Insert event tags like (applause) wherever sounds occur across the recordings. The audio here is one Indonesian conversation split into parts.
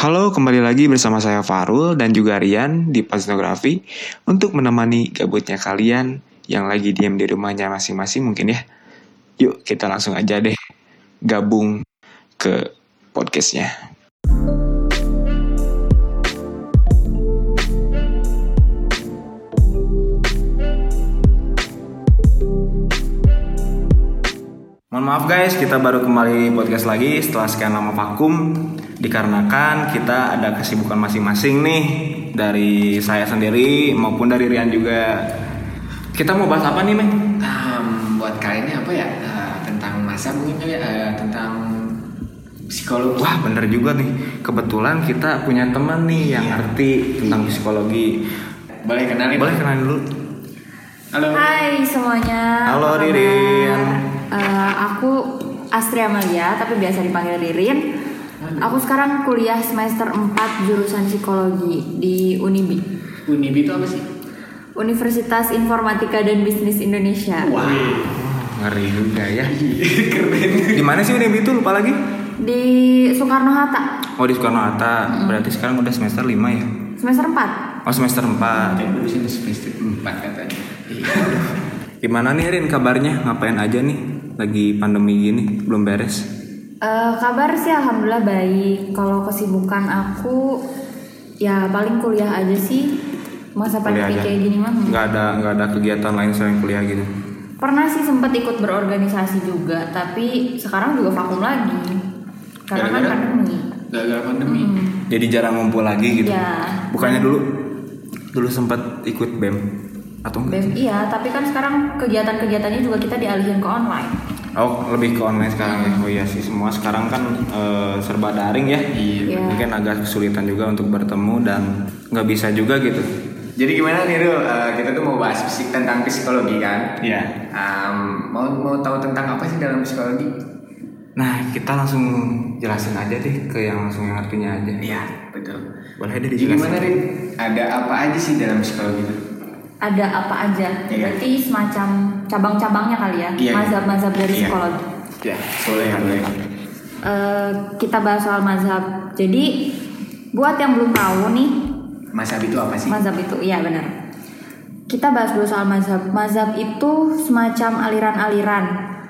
Halo, kembali lagi bersama saya Farul dan juga Rian di Pasnografi untuk menemani gabutnya kalian yang lagi diam di rumahnya masing-masing mungkin ya. Yuk kita langsung aja deh gabung ke podcastnya. Mohon maaf guys, kita baru kembali podcast lagi setelah sekian lama vakum dikarenakan kita ada kesibukan masing-masing nih dari saya sendiri maupun dari Rian juga. Kita mau bahas apa nih, Meng? Um, buat kali ini apa ya Eh, tentang masa mungkin kali ya Eh, tentang psikologi Wah, bener juga nih. Kebetulan kita punya teman nih yang ngerti tentang psikologi. boleh kenalin Boleh kenalin dulu. halo Hai semuanya. Halo? Ririn. Eh, aku Astri Amalia, tapi biasa dipanggil Ririn. Aku sekarang kuliah semester 4 jurusan psikologi di Unibi, Unibi itu apa sih Universitas Informatika dan Bisnis Indonesia. wow Ngeri juga ya. (laughs) keren Di mana sih Unib itu lupa lagi? Di Soekarno Hatta, Oh, di Soekarno Hatta. Berarti sekarang udah semester 5 ya? semester 4. Oh, semester 4. Kan dulu sini semester 4 katanya Gimana nih Rin kabarnya? Ngapain aja nih? Lagi pandemi gini, belum beres. Eh, kabar sih alhamdulillah baik. Kalau kesibukan aku ya paling kuliah aja sih. Masa pandemi kayak gini mah. Nggak ada nggak ada kegiatan lain selain kuliah gitu. Pernah sih sempat ikut berorganisasi juga, tapi sekarang juga vakum lagi. Karena kan Gara-gara? pandemi. gara-gara pandemi Hmm. Jadi jarang ngumpul lagi gitu. Ya. Bukannya dulu dulu sempat ikut BEM atau enggak? Bem- iya, tapi kan sekarang kegiatan-kegiatannya juga kita dialihin ke online. Oh, lebih ke online sekarang ya. Oh iya sih, semua sekarang kan eh, serba daring ya. iya. Mungkin agak kesulitan juga untuk bertemu dan nggak bisa juga gitu. jadi gimana nih Ru? Eh, kita tuh mau bahas psik tentang psikologi kan Iya. Um, mau mau tahu tentang apa sih dalam psikologi Nah, kita langsung jelasin aja deh ke yang langsung yang artinya aja. iya betul Boleh deh jadi dijelasin. gimana Rin ada apa aja sih dalam psikologi itu Ada apa aja? Iya. Berarti semacam cabang-cabangnya kali ya, Iya. mazhab-mazhab dari Iya. psikologi. ya boleh boleh Eh, kita bahas soal mazhab. Jadi buat yang belum tahu nih, Mazhab itu apa sih? Mazhab itu, iya benar. Kita bahas dulu soal mazhab. Mazhab itu semacam aliran-aliran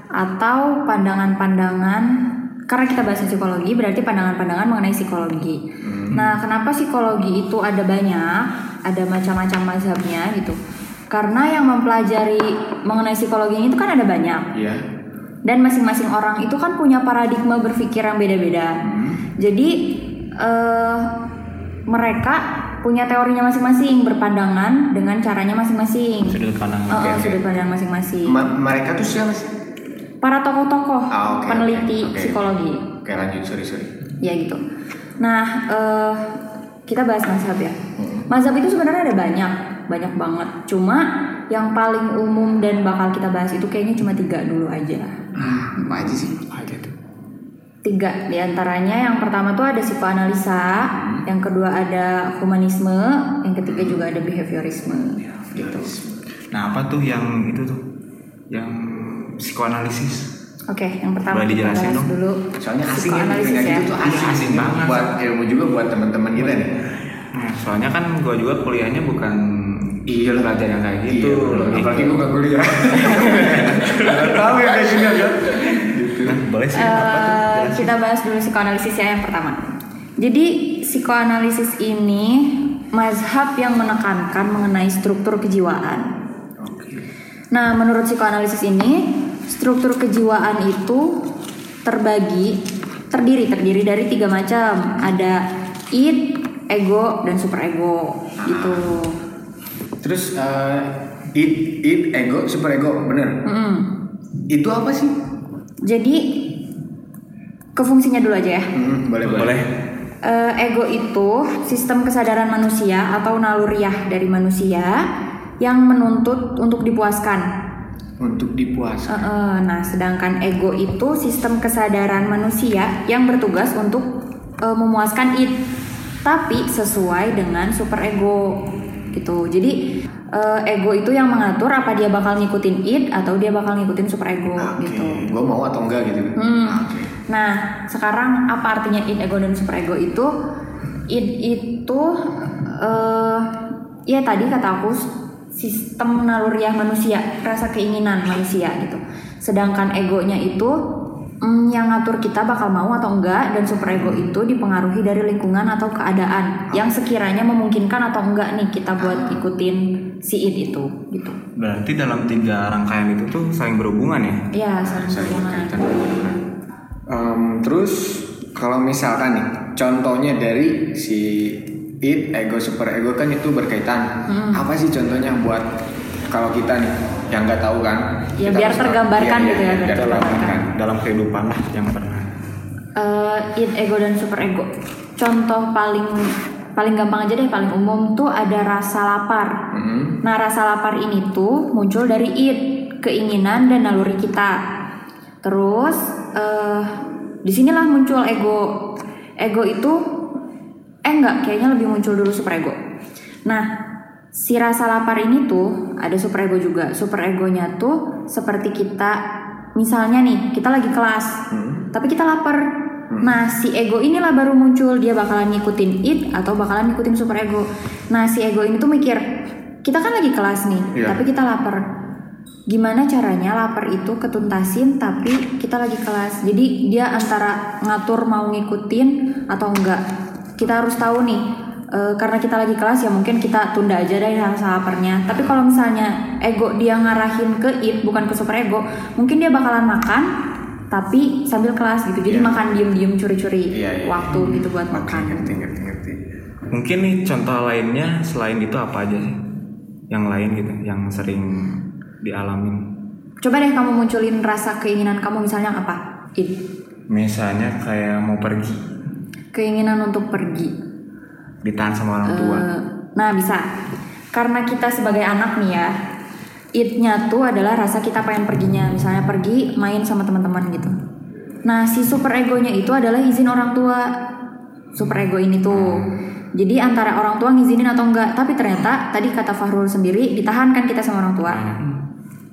atau pandangan-pandangan. Karena kita bahas psikologi, berarti pandangan-pandangan mengenai psikologi. Nah, kenapa psikologi itu ada banyak, ada macam-macam mazhabnya gitu? Karena yang mempelajari mengenai psikologi ini itu kan ada banyak. Iya. Dan masing-masing orang itu kan punya paradigma berpikir yang beda-beda. Jadi eh, mereka punya teorinya masing-masing, berpandangan dengan caranya masing-masing. Sudut pandang. Oh, oke. sudut pandang masing-masing. Ma- mereka tuh siapa sih? Para tokoh-tokoh Ah, oke, peneliti oke, oke. psikologi, Oke lanjut sorry sorry. ya gitu. Nah, eh, kita bahas mazhab ya. Mazhab itu sebenarnya ada banyak, banyak banget. Cuma yang paling umum dan bakal kita bahas itu kayaknya cuma tiga dulu aja. Ah, apa aja sih? Gitu. Tiga di antaranya yang pertama tuh ada psikoanalisa, yang kedua ada humanisme, yang ketiga juga ada behaviorisme. Gitu. Nah, apa tuh yang itu tuh? Yang psikoanalisis. Oke, yang pertama Boleh kita dijelasin bahas dong? dulu Soalnya asing ya kayak ya. gitu tuh asing, Iya, asing banget. Buat ilmu juga buat teman-teman kita nih. Nah, soalnya kan gue juga kuliahnya bukan Iya lah. belajar yang kayak gitu. Iya, Lebih apalagi gue gak kuliah. (laughs) Tahu ya kayak gini aja. Gitu. Nah, boleh sih Eh, kita bahas dulu psikoanalisis ya yang pertama. Jadi psikoanalisis ini mazhab yang menekankan mengenai struktur kejiwaan. Nah, menurut psikoanalisis ini, struktur kejiwaan itu terbagi, terdiri terdiri dari tiga macam. Ada id, ego, dan superego. Gitu. Terus eh, id, id, ego, super ego, bener. Mm-mm. Itu apa sih? Jadi ke fungsinya dulu aja ya. Hmm, boleh boleh. boleh. Eh, ego itu sistem kesadaran manusia atau naluriah dari manusia yang menuntut untuk dipuaskan. Untuk dipuaskan. Eh, eh, nah, sedangkan ego itu sistem kesadaran manusia yang bertugas untuk eh, memuaskan id, tapi sesuai dengan superego gitu. Jadi eh, ego itu yang mengatur apa dia bakal ngikutin id atau dia bakal ngikutin superego Oke, gitu. gue mau atau enggak gitu. Hmm. Oke. Nah, sekarang apa artinya id, ego, dan superego itu? id itu eh ya tadi kata aku sistem naluriah manusia, rasa keinginan manusia gitu. Sedangkan egonya itu mm, yang ngatur kita bakal mau atau enggak dan superego itu dipengaruhi dari lingkungan atau keadaan yang sekiranya memungkinkan atau enggak nih kita buat ikutin si id itu gitu. Berarti dalam tiga rangkaian itu tuh saling berhubungan ya? Ya, saling Saling berhubungan. Em, terus kalau misalkan nih contohnya dari si it ego super ego kan itu berkaitan apa sih contohnya buat kalau kita nih yang nggak tahu kan Ya, kita biar harus tahu. tergambarkan Iya, gitu iya, ya, biar biar Dalam, tergambarkan dalam kehidupan lah yang pernah. Eh, id ego dan super ego. Contoh paling paling gampang aja deh paling umum tuh ada rasa lapar. Mhm. Nah rasa lapar ini tuh muncul dari id keinginan dan naluri kita. Terus eh di sinilah muncul ego. Ego itu eh enggak kayaknya lebih muncul dulu super ego. Nah si rasa lapar ini tuh ada super ego juga. Super egonya tuh seperti kita misalnya nih kita lagi kelas tapi kita lapar. Nah si ego inilah baru muncul dia bakalan ngikutin id atau bakalan ngikutin super ego. Nah si ego ini tuh mikir kita kan lagi kelas nih Iya. tapi kita lapar. Gimana caranya lapar itu ketuntasin tapi kita lagi kelas. Jadi dia antara ngatur mau ngikutin atau enggak. Kita harus tahu nih eh, karena kita lagi kelas ya mungkin kita tunda aja deh rasa laparnya. Tapi kalau misalnya ego dia ngarahin ke id bukan ke super ego, mungkin dia bakalan makan tapi sambil kelas gitu. Jadi Iya. makan diem-diem curi-curi Iya, iya. waktu gitu buat Oke, makan. ngerti ngerti ngerti Mungkin nih contoh lainnya selain itu apa aja sih? Yang lain gitu, yang sering dialamin. Coba deh kamu munculin rasa keinginan kamu misalnya apa? Id. Misalnya kayak mau pergi, Keinginan untuk pergi. ditahan sama orang tua. Eh, nah bisa. Karena kita sebagai anak nih ya id-nya tuh adalah rasa kita pengen perginya. Misalnya pergi main sama teman-teman gitu. Nah si super egonya itu adalah izin orang tua. Super ego ini tuh. Jadi antara orang tua ngizinin atau enggak. Tapi ternyata tadi kata Fahrul sendiri ditahan kan kita sama orang tua.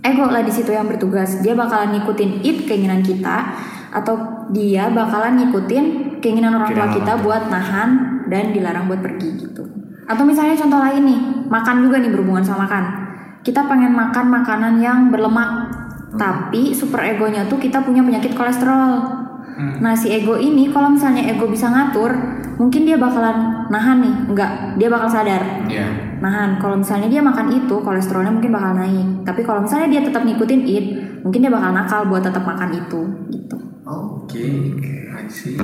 Ego lah di situ yang bertugas. Dia bakalan ngikutin id keinginan kita atau dia bakalan ngikutin keinginan orang tua kita buat nahan dan dilarang buat pergi gitu. Atau misalnya contoh lain nih makan juga nih berhubungan sama makan. Kita pengen makan makanan yang berlemak tapi super egonya tuh kita punya penyakit kolesterol. Nah si ego ini kalau misalnya ego bisa ngatur mungkin dia bakalan nahan nih enggak dia bakal sadar. Iya. nahan. Kalau misalnya dia makan itu kolesterolnya mungkin bakal naik. Tapi kalau misalnya dia tetap ngikutin it mungkin dia bakal nakal buat tetap makan itu gitu Oke, I see.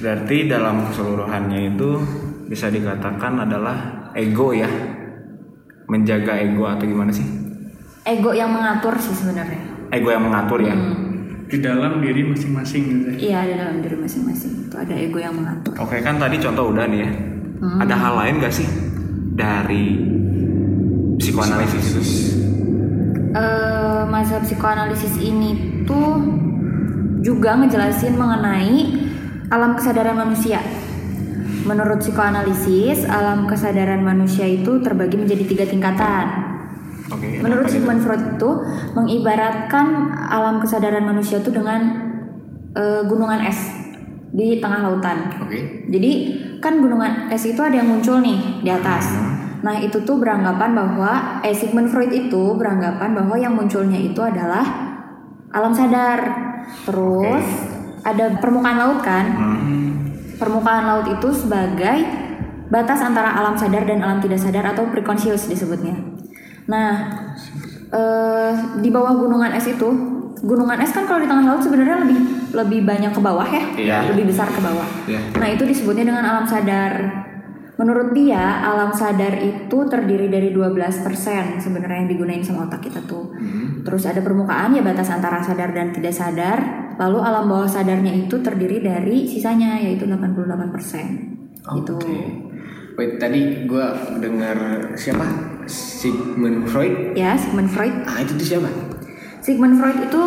Berarti dalam keseluruhannya itu bisa dikatakan adalah ego ya. Menjaga ego atau gimana sih? ego yang mengatur sih sebenarnya Ego yang mengatur ya. di dalam diri masing-masing gitu ya. iya ada dalam diri masing-masing itu ada ego yang mengatur Oke kan tadi contoh udah nih ya. Ada hal lain gak sih dari psikoanalisis itu? eh mazhab psikoanalisis ini tuh juga ngejelasin mengenai alam kesadaran manusia. Menurut psikoanalisis, alam kesadaran manusia itu terbagi menjadi tiga tingkatan. Oke. Menurut? Sigmund Freud itu mengibaratkan alam kesadaran manusia itu dengan eh, gunungan es di tengah lautan. Oke. Jadi kan gunungan es itu ada yang muncul nih di atas. Nah itu tuh beranggapan bahwa eh, Sigmund Freud itu beranggapan bahwa yang munculnya itu adalah alam sadar. Terus ada permukaan laut kan? Hmm. Permukaan laut itu sebagai batas antara alam sadar dan alam tidak sadar atau preconscious disebutnya. Nah eh, di bawah gunungan es itu, gunungan es kan kalau di tengah laut sebenarnya lebih lebih banyak ke bawah ya, Iya. lebih besar ke bawah. Iya. Nah itu disebutnya dengan alam sadar. Menurut dia alam sadar itu terdiri dari 12% sebenarnya yang digunain sama otak kita tuh. Terus ada permukaan ya batas antara sadar dan tidak sadar. Lalu alam bawah sadarnya itu terdiri dari sisanya yaitu 88%. Gitu. Oke. Wait, tadi gua dengar siapa? Sigmund Freud. Ya, Sigmund Freud. Ah, itu tuh siapa? Sigmund Freud itu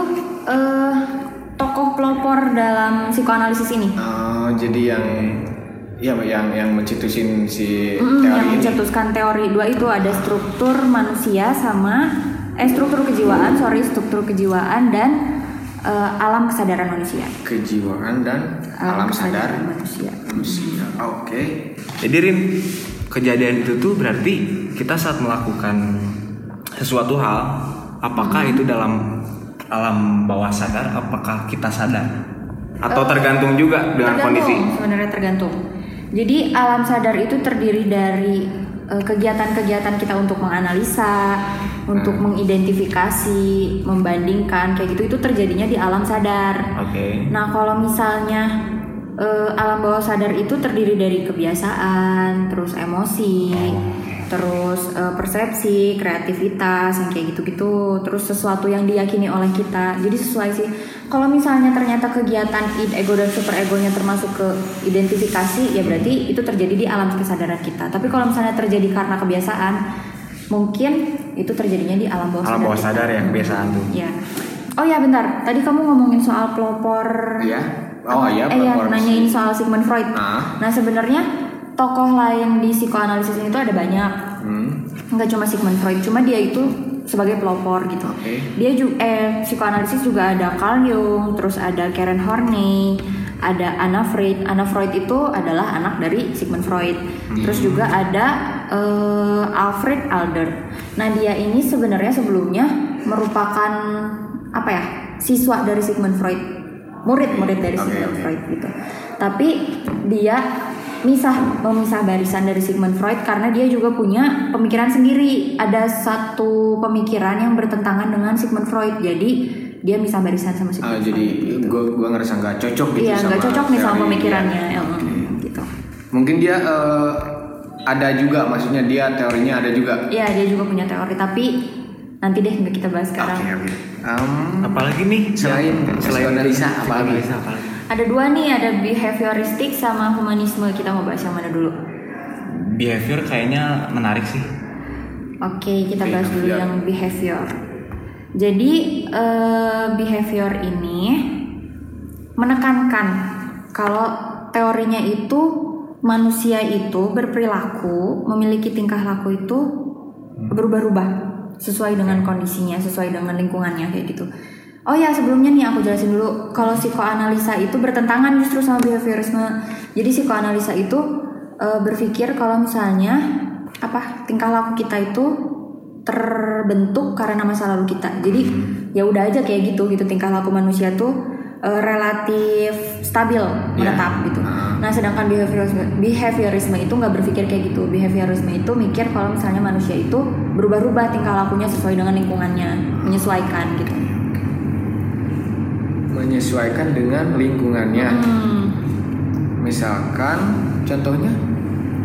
eh tokoh pelopor dalam psikoanalisis ini. Oh, jadi yang ya yang yang mencetusin si Mm, teori yang ini. mencetuskan teori dua itu ada struktur manusia sama eh struktur kejiwaan, sorry struktur kejiwaan dan eh, alam kesadaran manusia. Kejiwaan dan alam, sadar kesadaran manusia. manusia. Oke. Jadi Rin, kejadian itu tuh berarti kita saat melakukan sesuatu hal, apakah Hmm. itu dalam alam bawah sadar, apakah kita sadar? Atau Eh, tergantung juga dengan tergantung, kondisi? sebenarnya tergantung jadi alam sadar itu terdiri dari eh, kegiatan-kegiatan kita untuk menganalisa untuk Hmm. mengidentifikasi membandingkan kayak gitu itu terjadinya di alam sadar Oke. nah kalau misalnya eh, alam bawah sadar itu terdiri dari kebiasaan terus emosi terus eh, persepsi kreativitas yang kayak gitu-gitu terus sesuatu yang diyakini oleh kita jadi sesuai sih kalau misalnya ternyata kegiatan id ego dan super egonya termasuk ke identifikasi ya berarti itu terjadi di alam kesadaran kita tapi kalau misalnya terjadi karena kebiasaan mungkin itu terjadinya di alam bawah Alam sadar bawah kita. sadar ya kebiasaan tuh. ya oh ya bentar tadi kamu ngomongin soal pelopor Iya. Oh iya, eh ya pelopor. nanyain soal Sigmund Freud Ah. nah sebenarnya tokoh lain di psikoanalisis ini tuh ada banyak. Hmm. nggak cuma Sigmund Freud cuma dia itu sebagai pelopor gitu. Oke. dia juga eh psikoanalisis juga ada Carl Jung terus ada Karen Horney ada Anna Freud. Anna Freud itu adalah anak dari Sigmund Freud. Terus juga ada eh, Alfred Adler nah dia ini sebenarnya sebelumnya merupakan apa ya siswa dari Sigmund Freud. Murid-murid dari Oke, Sigmund. Freud gitu. Tapi dia misah memisah barisan dari Sigmund Freud karena dia juga punya pemikiran sendiri ada satu pemikiran yang bertentangan dengan Sigmund Freud jadi dia misah barisan sama Ah, Sigmund jadi Freud gua gua ngerasa nggak cocok gitu iya sama nggak cocok nih sama pemikirannya dia. Mm, gitu Mungkin dia eh, ada juga maksudnya dia teorinya ada juga. Iya dia juga punya teori tapi nanti deh nggak kita bahas sekarang Oke oke. Em, Apalagi nih Selain psikoanalisa, apa lagi? psikoanalisa, apa lagi? Ada dua nih ada behavioristik sama humanisme kita mau bahas yang mana dulu Behavior kayaknya menarik sih. Oke, kita bahas dulu Behavior. yang behavior. Jadi eh, behavior ini menekankan kalau teorinya itu manusia itu berperilaku, memiliki tingkah laku itu berubah-ubah sesuai dengan kondisinya, sesuai dengan lingkungannya kayak gitu. Oh ya sebelumnya nih aku jelasin dulu kalau psikoanalisa itu bertentangan justru sama behaviorisme. Jadi psikoanalisa itu eh, berpikir kalau misalnya apa tingkah laku kita itu terbentuk karena masa lalu kita. Jadi ya udah aja kayak gitu gitu tingkah laku manusia tuh eh, relatif stabil menetap gitu. Nah sedangkan behaviorisme, behaviorisme itu nggak berpikir kayak gitu. Behaviorisme itu mikir kalau misalnya manusia itu berubah-ubah tingkah lakunya sesuai dengan lingkungannya, menyesuaikan gitu. Menyesuaikan dengan lingkungannya. Hmm, Misalkan contohnya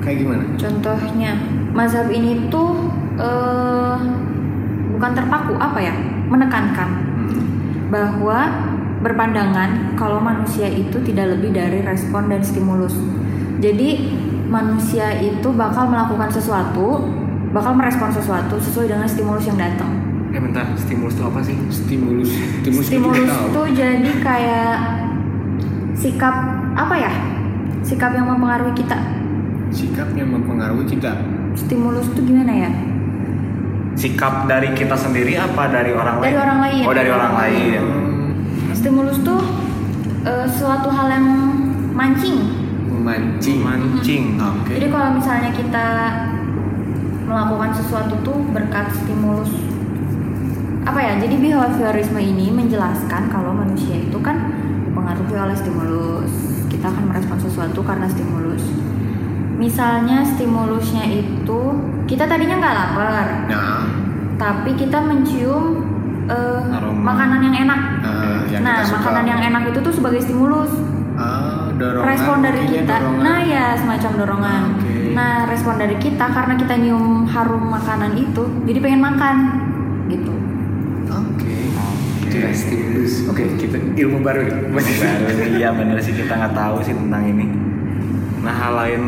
kayak gimana? contohnya mazhab ini tuh eh, bukan terpaku apa ya, menekankan bahwa berpandangan kalau manusia itu tidak lebih dari respon dan stimulus. Jadi manusia itu bakal melakukan sesuatu, bakal merespon sesuatu sesuai dengan stimulus yang datang. Eh bentar, stimulus itu apa sih? Stimulus, stimulus, itu Stimulus itu jadi kayak sikap apa ya? Sikap yang mempengaruhi kita. sikap yang mempengaruhi kita. Stimulus itu gimana ya? Sikap dari kita sendiri apa dari orang lain? Dari orang lain. Oh dari orang lain. Hmm, Stimulus tuh eh, suatu hal yang mancing. memancing. Mancing. Oke. Jadi kalau misalnya kita melakukan sesuatu tuh berkat stimulus apa ya? Jadi behaviorisme ini menjelaskan kalau manusia itu kan dipengaruhi oleh stimulus. Kita akan merespon sesuatu karena stimulus. Misalnya stimulusnya itu kita tadinya nggak lapar, Nah, tapi kita mencium Aroma. makanan yang enak. eh, yang nah, makanan yang enak itu tuh sebagai stimulus. Ah, dorongan. respon dari ya, kita dorongan. nah ya semacam dorongan Oke. nah respon dari kita karena kita nyium harum makanan itu jadi pengen makan. Stimulus. Oke, kita ilmu baru nih. Masih Baru iya bener sih kita nggak tahu sih tentang ini. Nah hal lain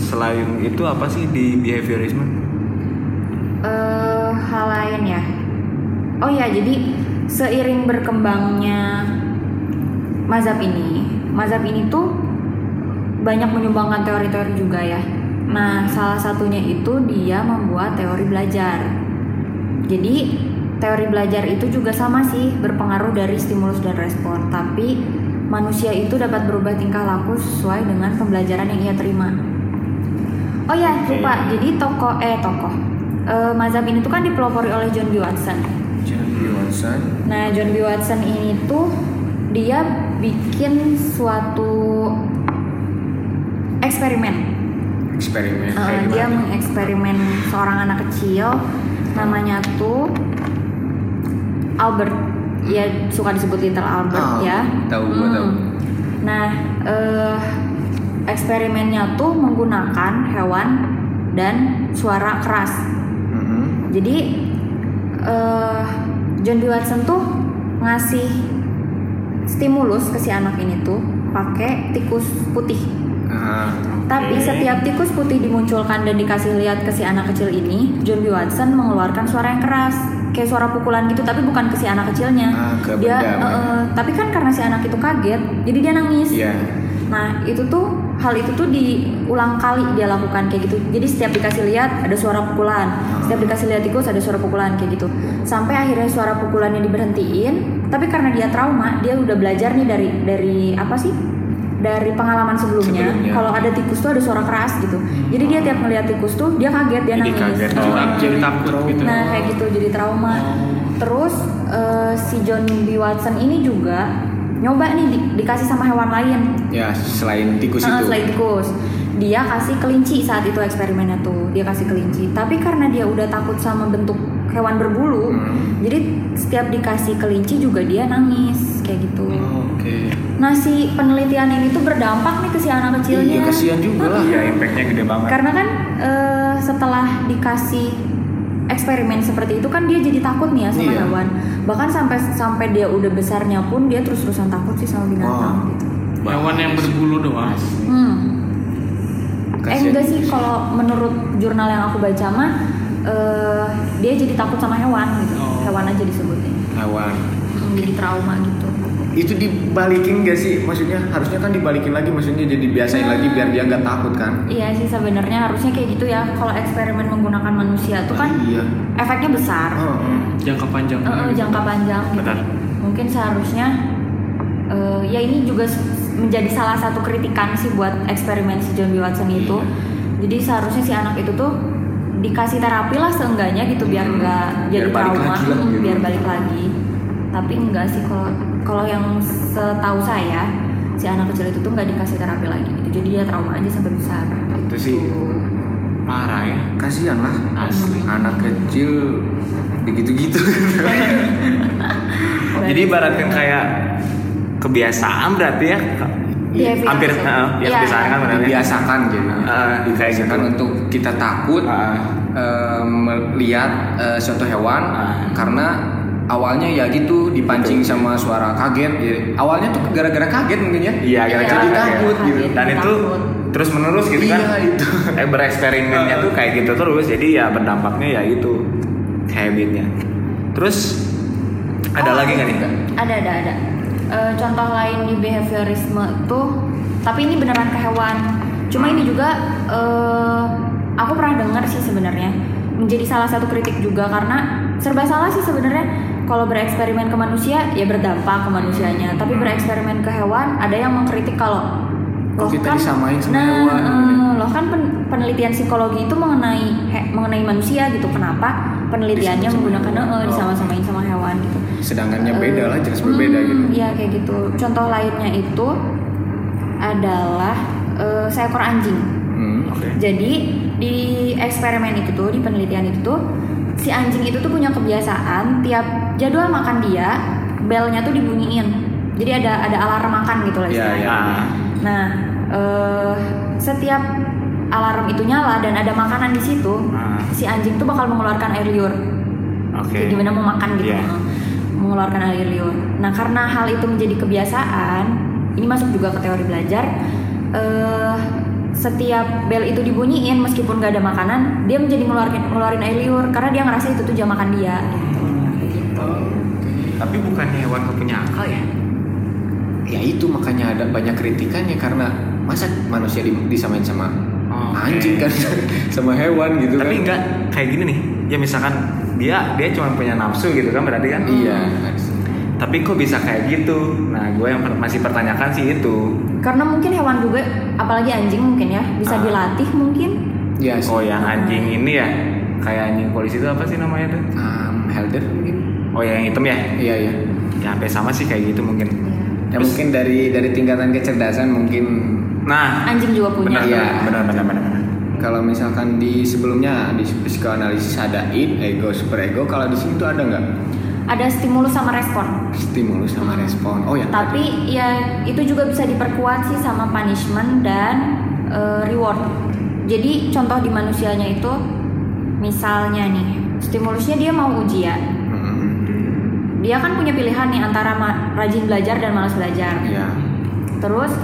selain itu apa sih di behaviorisme? eh hal lain ya oh ya jadi seiring berkembangnya mazhab ini mazhab ini tuh banyak menyumbangkan teori-teori juga ya nah salah satunya itu dia membuat teori belajar jadi teori belajar itu juga sama sih berpengaruh dari stimulus dan respon tapi manusia itu dapat berubah tingkah laku sesuai dengan pembelajaran yang ia terima Oh ya, Oke. lupa. Jadi tokoh eh tokoh eh, mazhab ini tuh kan dipelopori oleh John B. Watson. John B. Watson. Nah, John B. Watson ini tuh dia bikin suatu eksperimen. eksperimen kayak dia mengeksperimen seorang anak kecil namanya tuh Albert. Ya suka disebut Little Albert Ah, ya. tahu, gua tahu. Nah, eh, eksperimennya tuh menggunakan hewan dan suara keras. Mhm. Jadi eh, John B. Watson tuh ngasih stimulus ke si anak ini tuh pakai tikus putih. Ah, Tapi setiap tikus putih dimunculkan dan dikasih lihat ke si anak kecil ini, John B. Watson mengeluarkan suara yang keras, kayak suara pukulan gitu, tapi bukan ke si anak kecilnya. Ah, ke dia, benda, eh, eh, tapi kan karena si anak itu kaget, jadi dia nangis. Iya. Nah itu tuh hal itu tuh diulang kali dia lakukan kayak gitu. Jadi setiap dikasih lihat ada suara pukulan, setiap dikasih lihat tikus ada suara pukulan kayak gitu. Sampai akhirnya suara pukulannya diberhentiin. Tapi karena dia trauma, dia udah belajar nih dari dari apa sih? Dari pengalaman sebelumnya. Sebelumnya. Kalau ada tikus tuh ada suara keras gitu. Jadi dia tiap ngeliat tikus tuh dia kaget dia Jadi nangis. kaget. Oh, Oh, jadi takut gitu. Nah kayak gitu jadi trauma. Terus eh, si John B Watson ini juga nyoba nih di- dikasih sama hewan lain. Ya, selain tikus Ah, itu. selain tikus. Dia kasih kelinci saat itu eksperimennya tuh. Dia kasih kelinci. Tapi karena dia udah takut sama bentuk hewan berbulu, Hmm. jadi setiap dikasih kelinci juga dia nangis kayak gitu. Oke. Nah si penelitian ini tuh berdampak nih ke si anak kecilnya. Iya, kasihan juga lah. Iya, impactnya gede banget. Karena kan eh, setelah dikasih eksperimen seperti itu kan dia jadi takut nih ya sama Iya. hewan. Bahkan sampai sampai dia udah besarnya pun dia terus-terusan takut sih sama binatang Wow. gitu. Hewan yang berbulu doang. Hmm. Eh Kasihan. enggak sih kalau menurut jurnal yang aku baca mah eh, dia jadi takut sama hewan gitu. Oh. Hewan aja disebutnya. Hewan. Hmm, jadi trauma gitu. Itu dibalikin gak sih? Maksudnya harusnya kan dibalikin lagi, maksudnya jadi biasain lagi biar dia nggak takut kan? Iya sih sebenarnya harusnya kayak gitu ya. Kalau eksperimen menggunakan manusia tuh kan Iya. efeknya besar. Oh, Jangka panjang. Eh, eh, jangka panjang gitu. Benar. Mungkin seharusnya eh, ya ini juga menjadi salah satu kritikan sih buat eksperimen si John B. Watson itu. Jadi seharusnya si anak itu tuh dikasih terapi lah seenggaknya gitu biar Hmm. nggak jadi Biar balik trauma, lagi lah Hmm, gitu. biar balik lagi. Tapi enggak sih kalau kalau yang setahu saya si anak kecil itu tuh nggak dikasih terapi lagi gitu. Jadi dia trauma aja sampai besar. Itu sih parah ya. kasihan lah. Asli. Anak kecil begitu-gitu. (laughs) Jadi ibaratin kayak kebiasaan berarti ya. Behavior Hampir gitu. heeh, ya Iya. kebiasaan kan benar ya. Dibiasakan jadi. Kayak Dibiasakan gitu. untuk kita takut Ah. eh, melihat eh, suatu hewan Ah. karena awalnya ya gitu dipancing sama suara kaget. Ya, awalnya tuh gara-gara kaget mungkin ya. Iya, gara-gara jadi kaget. takut gitu. Kaget. Dan itu Takut. terus menerus gitu kan. Iya, itu. (laughs) Eh bereksperimennya tuh kayak gitu terus. Jadi ya berdampaknya ya itu habitnya. Terus ada Oh, lagi nggak nih? Ada ada ada. Eh, contoh lain di behaviorisme tuh, tapi ini beneran ke hewan. Cuma ini juga eh, aku pernah dengar sih sebenarnya menjadi salah satu kritik juga karena serba salah sih sebenarnya. Kalau bereksperimen ke manusia ya berdampak ke manusianya, tapi bereksperimen ke hewan ada yang mengkritik kalau loh kita disamain sama nah, hewan?" eh, loh kan pen- penelitian psikologi itu mengenai he- mengenai manusia gitu. Kenapa penelitiannya menggunakan eh, Oh. disama-samain sama hewan gitu. Sedangkannya beda Eh, lah, jelas berbeda hmm, gitu. Iya kayak gitu. Contoh lainnya itu adalah eh, seekor anjing. Hmm. Oke. Jadi di eksperimen itu tuh, di penelitian itu tuh, si anjing itu tuh punya kebiasaan tiap jadwal makan dia, belnya tuh dibunyiin. Jadi ada ada alarm makan gitu lah Iya, istilahnya. iya. Nah, eh, setiap alarm itu nyala dan ada makanan di situ, Ah. si anjing tuh bakal mengeluarkan air liur. Oke. Kayak gimana mau makan gitu Iya. mengeluarkan air liur nah karena hal itu menjadi kebiasaan ini masuk juga ke teori belajar eh setiap bel itu dibunyiin meskipun gak ada makanan dia menjadi ngeluarin ngeluarin air liur karena dia ngerasa itu tuh jam makan dia gitu. Gitu. Tapi bukannya hewan gak punya akal ya? Ya itu makanya ada banyak kritikannya karena masa manusia di- disamain sama Oh, anjing kan (laughs) sama hewan gitu Tapi kan. enggak kayak gini nih. Ya misalkan dia dia cuma punya nafsu gitu kan berarti kan? Iya. Tapi kok bisa kayak gitu? Nah, gue yang per- masih pertanyakan sih itu. karena mungkin hewan juga apalagi anjing mungkin ya bisa Ah. dilatih mungkin Iya sih. Oh yang anjing ini ya kayak anjing polisi itu apa sih namanya tuh? Um, Helder mungkin. Oh yang hitam ya? Iya iya. Ya hampir sama sih kayak gitu mungkin. Ya mungkin dari dari tingkatan kecerdasan mungkin Nah, Anjing juga punya. benar, Iya. benar, benar, benar, benar. kalau misalkan di sebelumnya di psikoanalisis ada id, ego, super ego, kalau di sini tuh ada nggak Ada stimulus sama respon. stimulus sama respon? Oh ya. Tapi ya itu juga bisa diperkuat sih sama punishment dan eh, reward. Jadi contoh di manusianya itu misalnya nih, stimulusnya dia mau ujian. Mm-mm. Dia kan punya pilihan nih antara rajin belajar dan malas belajar. Iya. Terus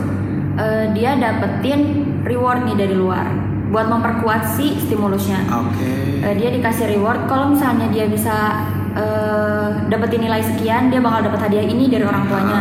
eh, dia dapetin reward nih dari luar buat memperkuat si stimulusnya. Oke. Eh, dia dikasih reward kalau misalnya dia bisa eh, dapetin nilai sekian, dia bakal dapat hadiah ini dari orang tuanya.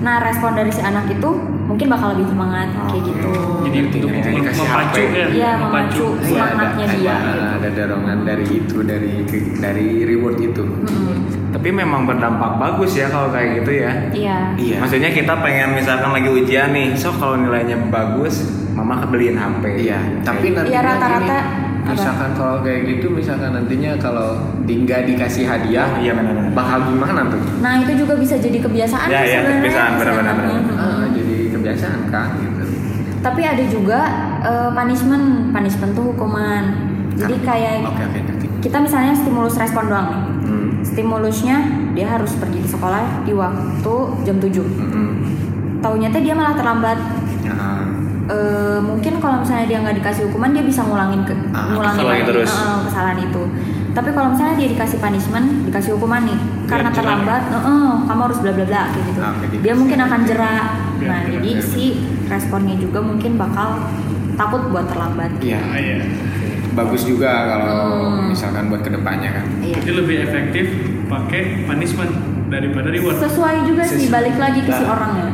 Nah, respon dari si anak itu mungkin bakal lebih semangat kayak gitu. Jadi untuk mem- Dikasih memacu ya, Iya, memacu Iya, ada, semangatnya dia. ada, gitu. ada dorongan dari itu dari dari reward itu. Mm-mm. Tapi memang berdampak bagus ya kalau kayak gitu ya. Iya. Iya. Maksudnya kita pengen misalkan lagi ujian nih, so kalau nilainya bagus, mama kebeliin HP. Iya, tapi nanti Iya, rata-rata? Misalkan kalau kayak gitu misalkan nantinya kalau nggak dikasih hadiah Iya benar-benar. bakal gimana tuh? Nah, itu juga bisa jadi kebiasaan Ya, ya, kebiasaan, benar. Mm-mm. Ah, jadi kebiasaan kan gitu. Tapi ada juga eh, punishment, punishment tuh hukuman. Jadi kayak Oke oke ngerti. kita misalnya stimulus respon doang nih. Hmm. Stimulusnya dia harus pergi ke sekolah di waktu jam 7. Hmm. Taunya teh dia malah terlambat. Nah, Eh, mungkin kalau misalnya dia nggak dikasih hukuman dia bisa ngulangin ke Ah, ngulangin kesalahan lagi, terus. eh, kesalahan itu. Tapi kalau misalnya dia dikasih punishment, dikasih hukuman nih, karena terlambat, eh, eh, kamu harus bla bla bla kayak gitu. Ah, jadi dia mungkin akan jerah. Biar Nah, jerah, jadi biar si responnya juga mungkin bakal takut buat terlambat. iya. Ah, iya. Bagus juga kalau Hmm. misalkan buat ke depannya kan. Iya. Jadi lebih efektif pakai punishment daripada reward. Sesuai juga sih Sesuai. balik lagi ke si Nah. orangnya.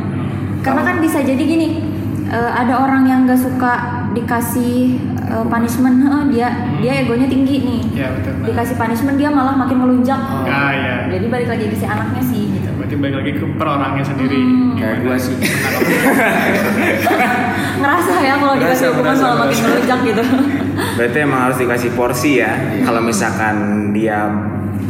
Karena kan bisa jadi gini, eh, ada orang yang nggak suka dikasih eh, punishment, eh, dia dia egonya tinggi nih. Ya betul. Dikasih punishment dia malah makin melunjak. Ah ya. Jadi balik lagi ke si anaknya sih gitu. Berarti balik lagi ke per orangnya sendiri. Hmm. Kayak gua sih. (laughs) Ngerasa ya kalau dikasih hukuman ngerasa, malah makin melunjak gitu. Berarti emang harus dikasih porsi ya. Kalau misalkan dia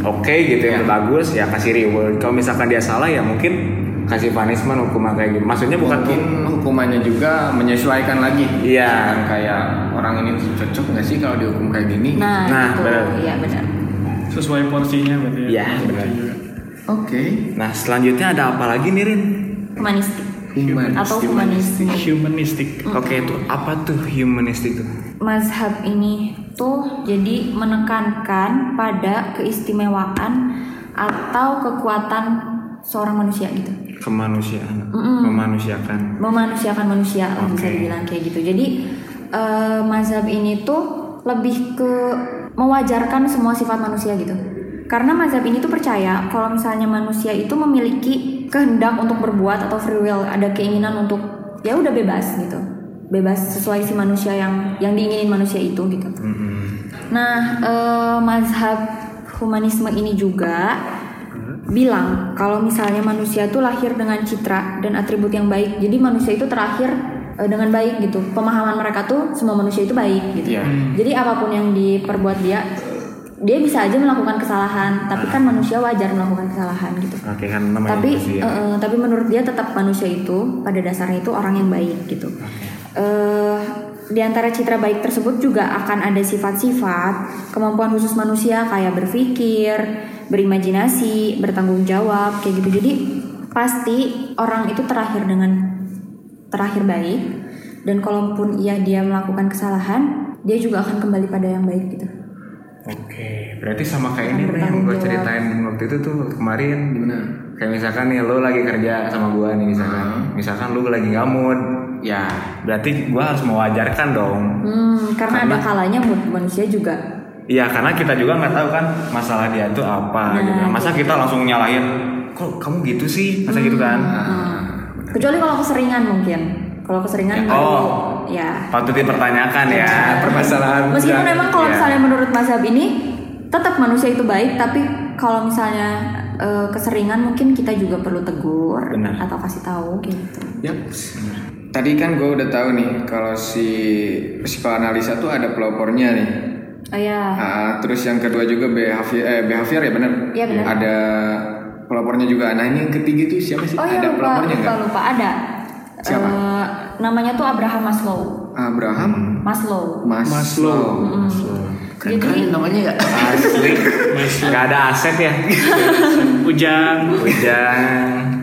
oke gitu ya, Iya. bagus ya kasih reward. Kalau misalkan dia salah ya mungkin kasih punishment hukuman kayak gitu. Maksudnya bukan Mungkin hukumannya juga menyesuaikan lagi. Iya. Jangan kayak orang ini cocok nggak sih kalau dihukum kayak gini? Nah, Nah, gitu. benar. Iya benar. Sesuai porsinya berarti ya. Iya, Porsi benar. juga. Oke. Nah selanjutnya ada apa lagi nih Rin? Humanistik Humanis. atau humanisme. Humanistic. Oke itu apa tuh humanistik itu? Mazhab ini tuh jadi menekankan pada keistimewaan atau kekuatan seorang manusia gitu. Kemanusiaan, Mm-mm. memanusiakan. memanusiakan manusia lah bisa dibilang kayak gitu. Jadi eh, mazhab ini tuh lebih ke mewajarkan semua sifat manusia gitu. Karena mazhab ini tuh percaya kalau misalnya manusia itu memiliki kehendak untuk berbuat atau free will, ada keinginan untuk ya udah bebas gitu. Bebas sesuai si manusia yang yang diinginin manusia itu gitu. Mm-mm. Nah, eh, mazhab humanisme ini juga bilang kalau misalnya manusia itu lahir dengan citra dan atribut yang baik. Jadi manusia itu terakhir eh, dengan baik gitu. Pemahaman mereka tuh semua manusia itu baik gitu. Iya. Jadi apa pun yang diperbuat dia, dia bisa aja melakukan kesalahan. Tapi kan manusia wajar melakukan kesalahan gitu. Oke kan namanya Tapi manusia. eh, eh, tapi menurut dia tetap manusia itu pada dasarnya itu orang yang baik gitu. Eh, di antara citra baik tersebut juga akan ada sifat-sifat kemampuan khusus manusia kayak berpikir, berimajinasi, bertanggung jawab kayak gitu. Jadi pasti orang itu terakhir dengan terakhir baik dan kalaupun ia dia melakukan kesalahan, dia juga akan kembali pada yang baik gitu. Oke, berarti sama kayak ini nih yang gue ceritain waktu itu tuh kemarin. Gimana? Kayak misalkan nih lo lagi kerja sama gua nih misalkan. Hmm. Misalkan lo lagi nggak mood, Ya. berarti gua harus mewajarkan dong. Hmm, karena, ada kalanya mood manusia juga Iya, karena kita juga nggak tahu kan masalah dia tuh apa Nah, gitu. Masa kita langsung nyalahin, kok kamu gitu sih? Masa gitu kan? Hmm. Kecuali kalau keseringan mungkin. Kalau keseringan Ya, baru oh. ya. Patut dipertanyakan ya. Permasalahan. Meskipun ya. memang kalau ya. misalnya menurut mazhab ini tetap manusia itu baik, tapi kalau misalnya eh, keseringan mungkin kita juga perlu tegur Benar. atau kasih tahu gitu. Yap. tadi kan gue udah tahu nih kalau si psikoanalisa tuh ada pelopornya nih. Oh ya. Ah, terus yang kedua juga behavior, eh, behavior ya benar. Iya, benar. Ada pelopornya juga. Nah ini yang ketiga tuh siapa sih? Oh ya ada lupa pelopornya lupa nggak? lupa ada. Siapa? Eh, namanya tuh Abraham Maslow. Abraham Maslow. Maslow. Jadi Keren namanya ya. Asli. (laughs) Gak ada aset ya. (laughs) Ujang. Hujan.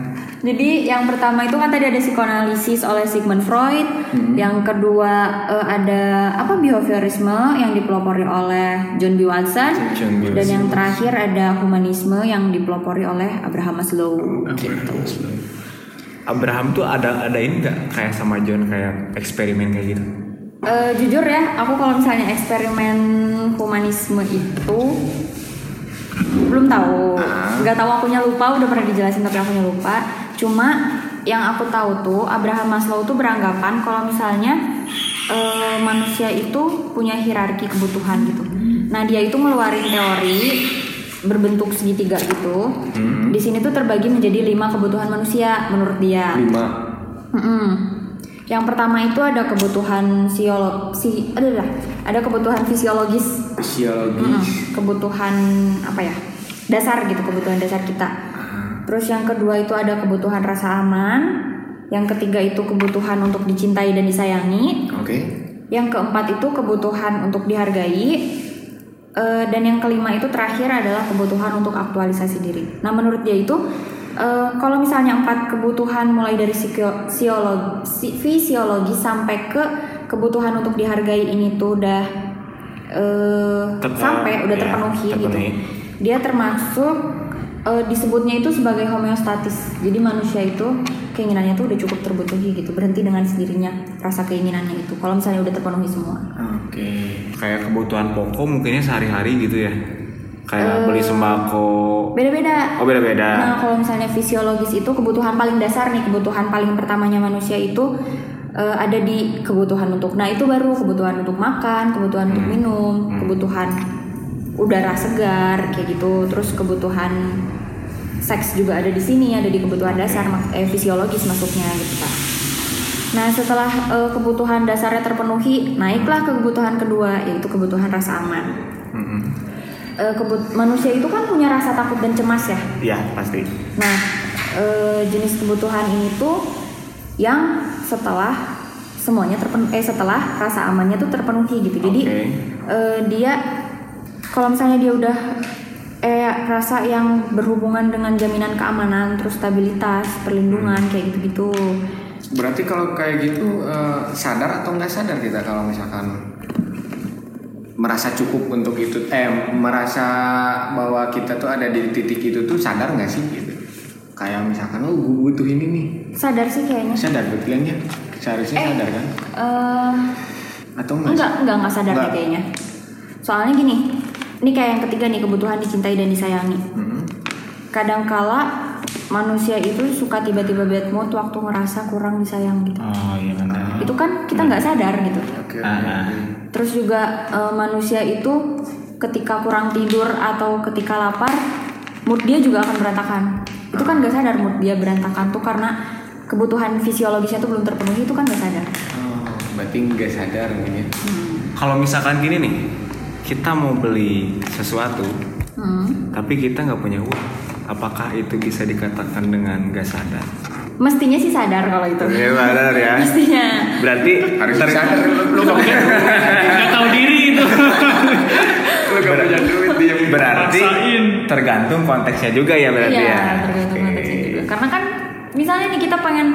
Jadi yang pertama itu kan tadi ada psikoanalisis oleh Sigmund Freud, yang kedua eh, ada apa behaviorisme yang dipelopori oleh John B. Watson, John B. dan yang terakhir ada humanisme yang dipelopori oleh Abraham Maslow. Abraham tuh ada ada ini nggak kayak sama John kayak eksperimen kayak gitu? Eh, jujur ya, aku kalau misalnya eksperimen humanisme itu belum tahu, nggak tahu akunya lupa, udah pernah dijelasin tapi akunya lupa. Cuma yang aku tahu tuh Abraham Maslow tuh beranggapan kalau misalnya eh, manusia itu punya hierarki kebutuhan gitu. Nah dia itu ngeluarin teori berbentuk segitiga gitu. Di sini tuh terbagi menjadi lima kebutuhan manusia menurut dia. Lima. Mm-mm. Yang pertama itu ada kebutuhan siolo si adalah ada kebutuhan fisiologis, Fisiologi. Mm-mm. kebutuhan apa ya dasar gitu kebutuhan dasar kita. Terus yang kedua itu ada kebutuhan rasa aman. Yang ketiga itu kebutuhan untuk dicintai dan disayangi. Oke. Yang keempat itu kebutuhan untuk dihargai. Eh, dan yang kelima itu terakhir adalah kebutuhan untuk aktualisasi diri. Nah menurut dia itu eh, kalau misalnya empat kebutuhan mulai dari psiko- siolo- si- fisiologi sampai ke kebutuhan untuk dihargai ini tuh udah Ter- sampai udah ya, terpenuhi, gitu. terpenuhi. Dia termasuk eh, disebutnya itu sebagai homeostatis. Jadi manusia itu keinginannya tuh udah cukup terpenuhi gitu, berhenti dengan sendirinya rasa keinginannya itu. Kalau misalnya udah terpenuhi semua. Oke. Kayak kebutuhan pokok mungkinnya sehari-hari gitu ya. Kayak beli sembako. Beda-beda. Oh beda-beda. Nah, kalau misalnya fisiologis itu kebutuhan paling dasar nih, kebutuhan paling pertamanya manusia itu eh, ada di kebutuhan untuk. Nah, itu baru kebutuhan untuk makan, kebutuhan untuk minum, kebutuhan udara segar kayak gitu. Terus kebutuhan seks juga ada di sini, ada di kebutuhan dasar eh, fisiologis masuknya gitu, Pak. Nah, setelah eh, kebutuhan dasarnya terpenuhi, naiklah ke kebutuhan kedua yaitu kebutuhan rasa aman. Mm-mm. Eh, kebut- manusia itu kan punya rasa takut dan cemas ya. Iya pasti. Nah, eh, jenis kebutuhan ini tuh yang setelah semuanya terpenuhi, eh setelah rasa amannya tuh terpenuhi gitu. Jadi Oke. eh, dia kalau misalnya dia udah eh rasa yang berhubungan dengan jaminan keamanan, terus stabilitas, perlindungan kayak gitu-gitu. Berarti kalau kayak gitu eh, sadar atau nggak sadar kita kalau misalkan merasa cukup untuk itu, eh merasa bahwa kita tuh ada di titik itu tuh sadar nggak sih gitu? Kayak misalkan, oh gue butuh ini nih, Sadar sih kayaknya. sadar betul ya? Seharusnya Eh. sadar kan? Eh, Atau enggak? enggak, enggak, enggak sadar Enggak. kayaknya. Soalnya gini, ini kayak yang ketiga nih kebutuhan dicintai dan disayangi. Mm-mm. kadangkala manusia itu suka tiba-tiba bad mood waktu ngerasa kurang disayang gitu. Oh iya benar. Itu kan kita nggak sadar gitu. Oke. Ah. Terus juga eh, manusia itu ketika kurang tidur atau ketika lapar, mood dia juga akan berantakan. Itu kan nggak sadar mood dia berantakan tuh karena kebutuhan fisiologisnya tuh belum terpenuhi itu kan nggak sadar. Oh, berarti nggak sadar mungkin ya? Kalau misalkan gini nih, kita mau beli sesuatu, Hmm. tapi kita nggak punya uang, apakah itu bisa dikatakan dengan nggak sadar? Mestinya sih sadar kalau itu. Iya sadar ya. (laughs) Mestinya. Berarti Harus sadar lu nggak Gak tahu diri itu. (laughs) lu nggak punya duit dia berarti Rasain. tergantung konteksnya juga ya berarti Iya, ya. tergantung Oke. konteksnya juga. Karena kan misalnya nih kita pengen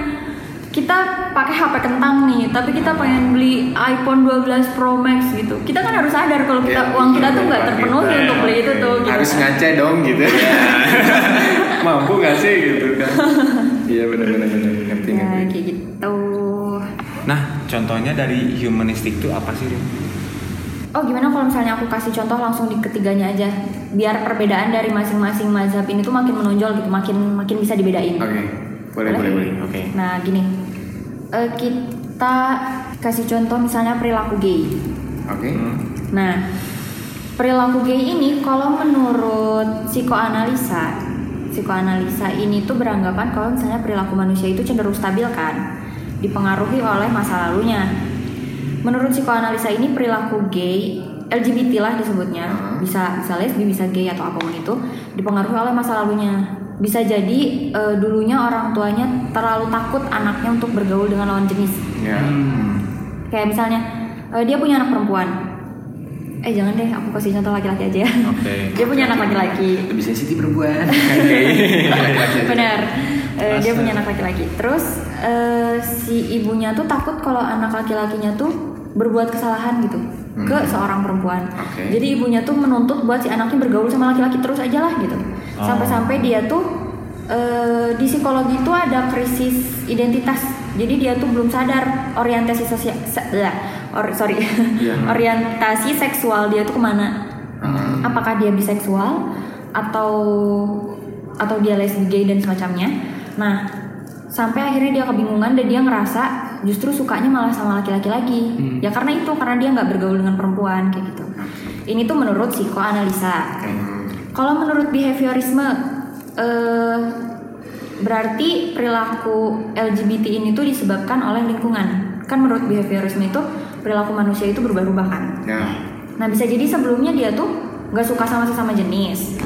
kita pakai HP kentang nih, tapi kita pengen beli iPhone 12 Pro Max gitu. Kita kan harus sadar kalau kita Iya, uang kita tuh nggak iya, terpenuhi iya, untuk beli itu tuh. Gitu. harus ngaca dong gitu (laughs) mampu nggak sih gitu kan (laughs) iya benar-benar benar ngerti Ya, kayak gitu. Nah, contohnya dari humanistik itu apa sih, Rin? Oh gimana kalau misalnya aku kasih contoh langsung di ketiganya aja, biar perbedaan dari masing-masing mazhab ini tuh makin menonjol gitu, makin makin bisa dibedain. oke boleh boleh boleh Oke. Nah gini, eh, kita kasih contoh misalnya perilaku gay. oke Hmm. Nah, perilaku gay ini kalau menurut psikoanalisa, psikoanalisa ini tuh beranggapan kalau misalnya perilaku manusia itu cenderung stabil kan. dipengaruhi oleh masa lalunya. Menurut psikoanalisa ini perilaku gay LGBT lah disebutnya bisa bisa lesbi bisa gay atau apa pun itu dipengaruhi oleh masa lalunya bisa jadi eh, dulunya orang tuanya terlalu takut anaknya untuk bergaul dengan lawan jenis Ya. Hmm. kayak misalnya eh, dia punya anak perempuan eh jangan deh aku kasih contoh laki-laki aja ya Oke. (laughs) dia punya anak laki-laki Lebih sensitif perempuan. (laughs) benar Eh, dia punya anak laki-laki terus eh, si ibunya tuh takut kalau anak laki-lakinya tuh berbuat kesalahan gitu ke seorang perempuan Oke. jadi ibunya tuh menuntut buat si anaknya bergaul sama laki-laki terus aja lah gitu sampai-sampai dia tuh eh, di psikologi itu ada krisis identitas. Jadi dia tuh belum sadar orientasi sosial or, sorry. (laughs) Orientasi seksual dia tuh ke mana? Apakah dia biseksual atau atau dia lesbi gay dan semacamnya? Nah sampai akhirnya dia kebingungan dan dia ngerasa justru sukanya malah sama laki-laki lagi. Ya karena itu karena dia nggak bergaul dengan perempuan kayak gitu. Ini tuh menurut psikoanalisa kalau menurut behaviorisme eh, berarti perilaku LGBT ini tuh disebabkan oleh lingkungan kan menurut behaviorisme itu perilaku manusia itu berubah-ubah kan Ya. Nah bisa jadi sebelumnya dia tuh nggak suka sama sesama jenis,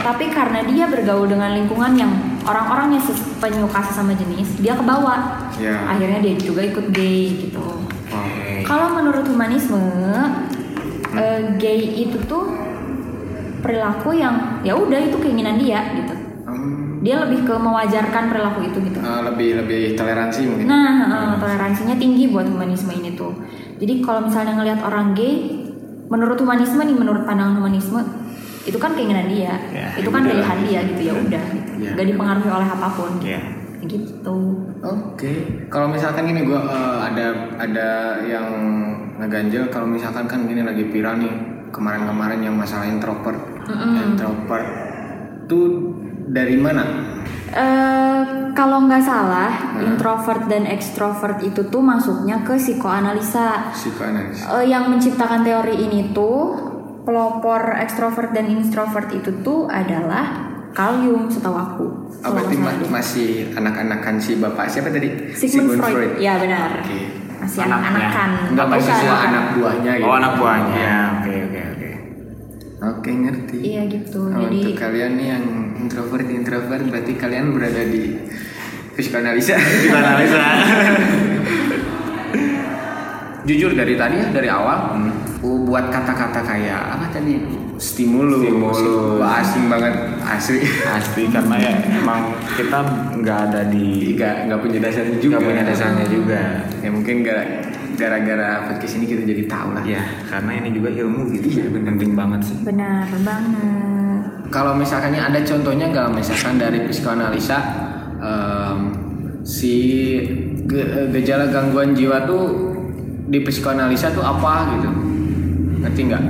tapi karena dia bergaul dengan lingkungan yang orang-orangnya penyuka sesama jenis, dia kebawa. Ya. Akhirnya dia juga ikut gay gitu. Oke. Kalau menurut humanisme, eh, gay itu tuh perilaku yang ya udah itu keinginan dia gitu. Hmm, Dia lebih ke mewajarkan perilaku itu gitu. eh, lebih lebih toleransi mungkin. Nah, eh, toleransinya tinggi buat humanisme ini tuh. Jadi kalau misalnya ngelihat orang gay, menurut humanisme nih, menurut pandangan humanisme, itu kan keinginan dia, Ya, itu kan pilihan dia gitu ya udah, gitu. Ya. gak dipengaruhi oleh apa pun, Ya. gitu. Oke, kalau misalkan gini gue ada ada yang ngeganjel kalau misalkan kan gini lagi viral nih kemarin-kemarin yang masalah introvert, introvert tuh dari mana? Eh, kalau nggak salah, Hmm. introvert dan extrovert itu tuh masuknya ke psikoanalisa. Psikoanalisa. Eh, yang menciptakan teori ini tuh pelopor ekstrovert dan introvert itu tuh adalah Carl Jung setahu aku. Oh, berarti ma- masih anak-anakan si bapak siapa tadi? Sigmund, Freud. Ya benar. Oke. Masih anak-anakan. Enggak bukan. anak buahnya gitu. Oh anak buahnya. Oke. Oke ngerti. Iya gitu. Oh, Jadi untuk kalian nih yang introvert introvert berarti kalian berada di psikoanalisa. Kita analisa. (laughs) Jujur dari tadi ya dari awal uh, buat kata-kata kayak apa tadi stimulus, Stimulus. Wah, asing banget asli. Asli karena ya emang kita nggak ada di Nggak nggak punya dasarnya juga. nggak punya dasarnya juga. Ya mungkin gara- gara-gara podcast ini kita jadi tahu lah. Ya karena ini juga ilmu gitu. Iya penting banget sih. benar banget. Kalau misalkan ada contohnya nggak misalkan dari psikoanalisa em, si ge- gejala gangguan jiwa tuh di psikoanalisa tuh apa gitu ngerti nggak?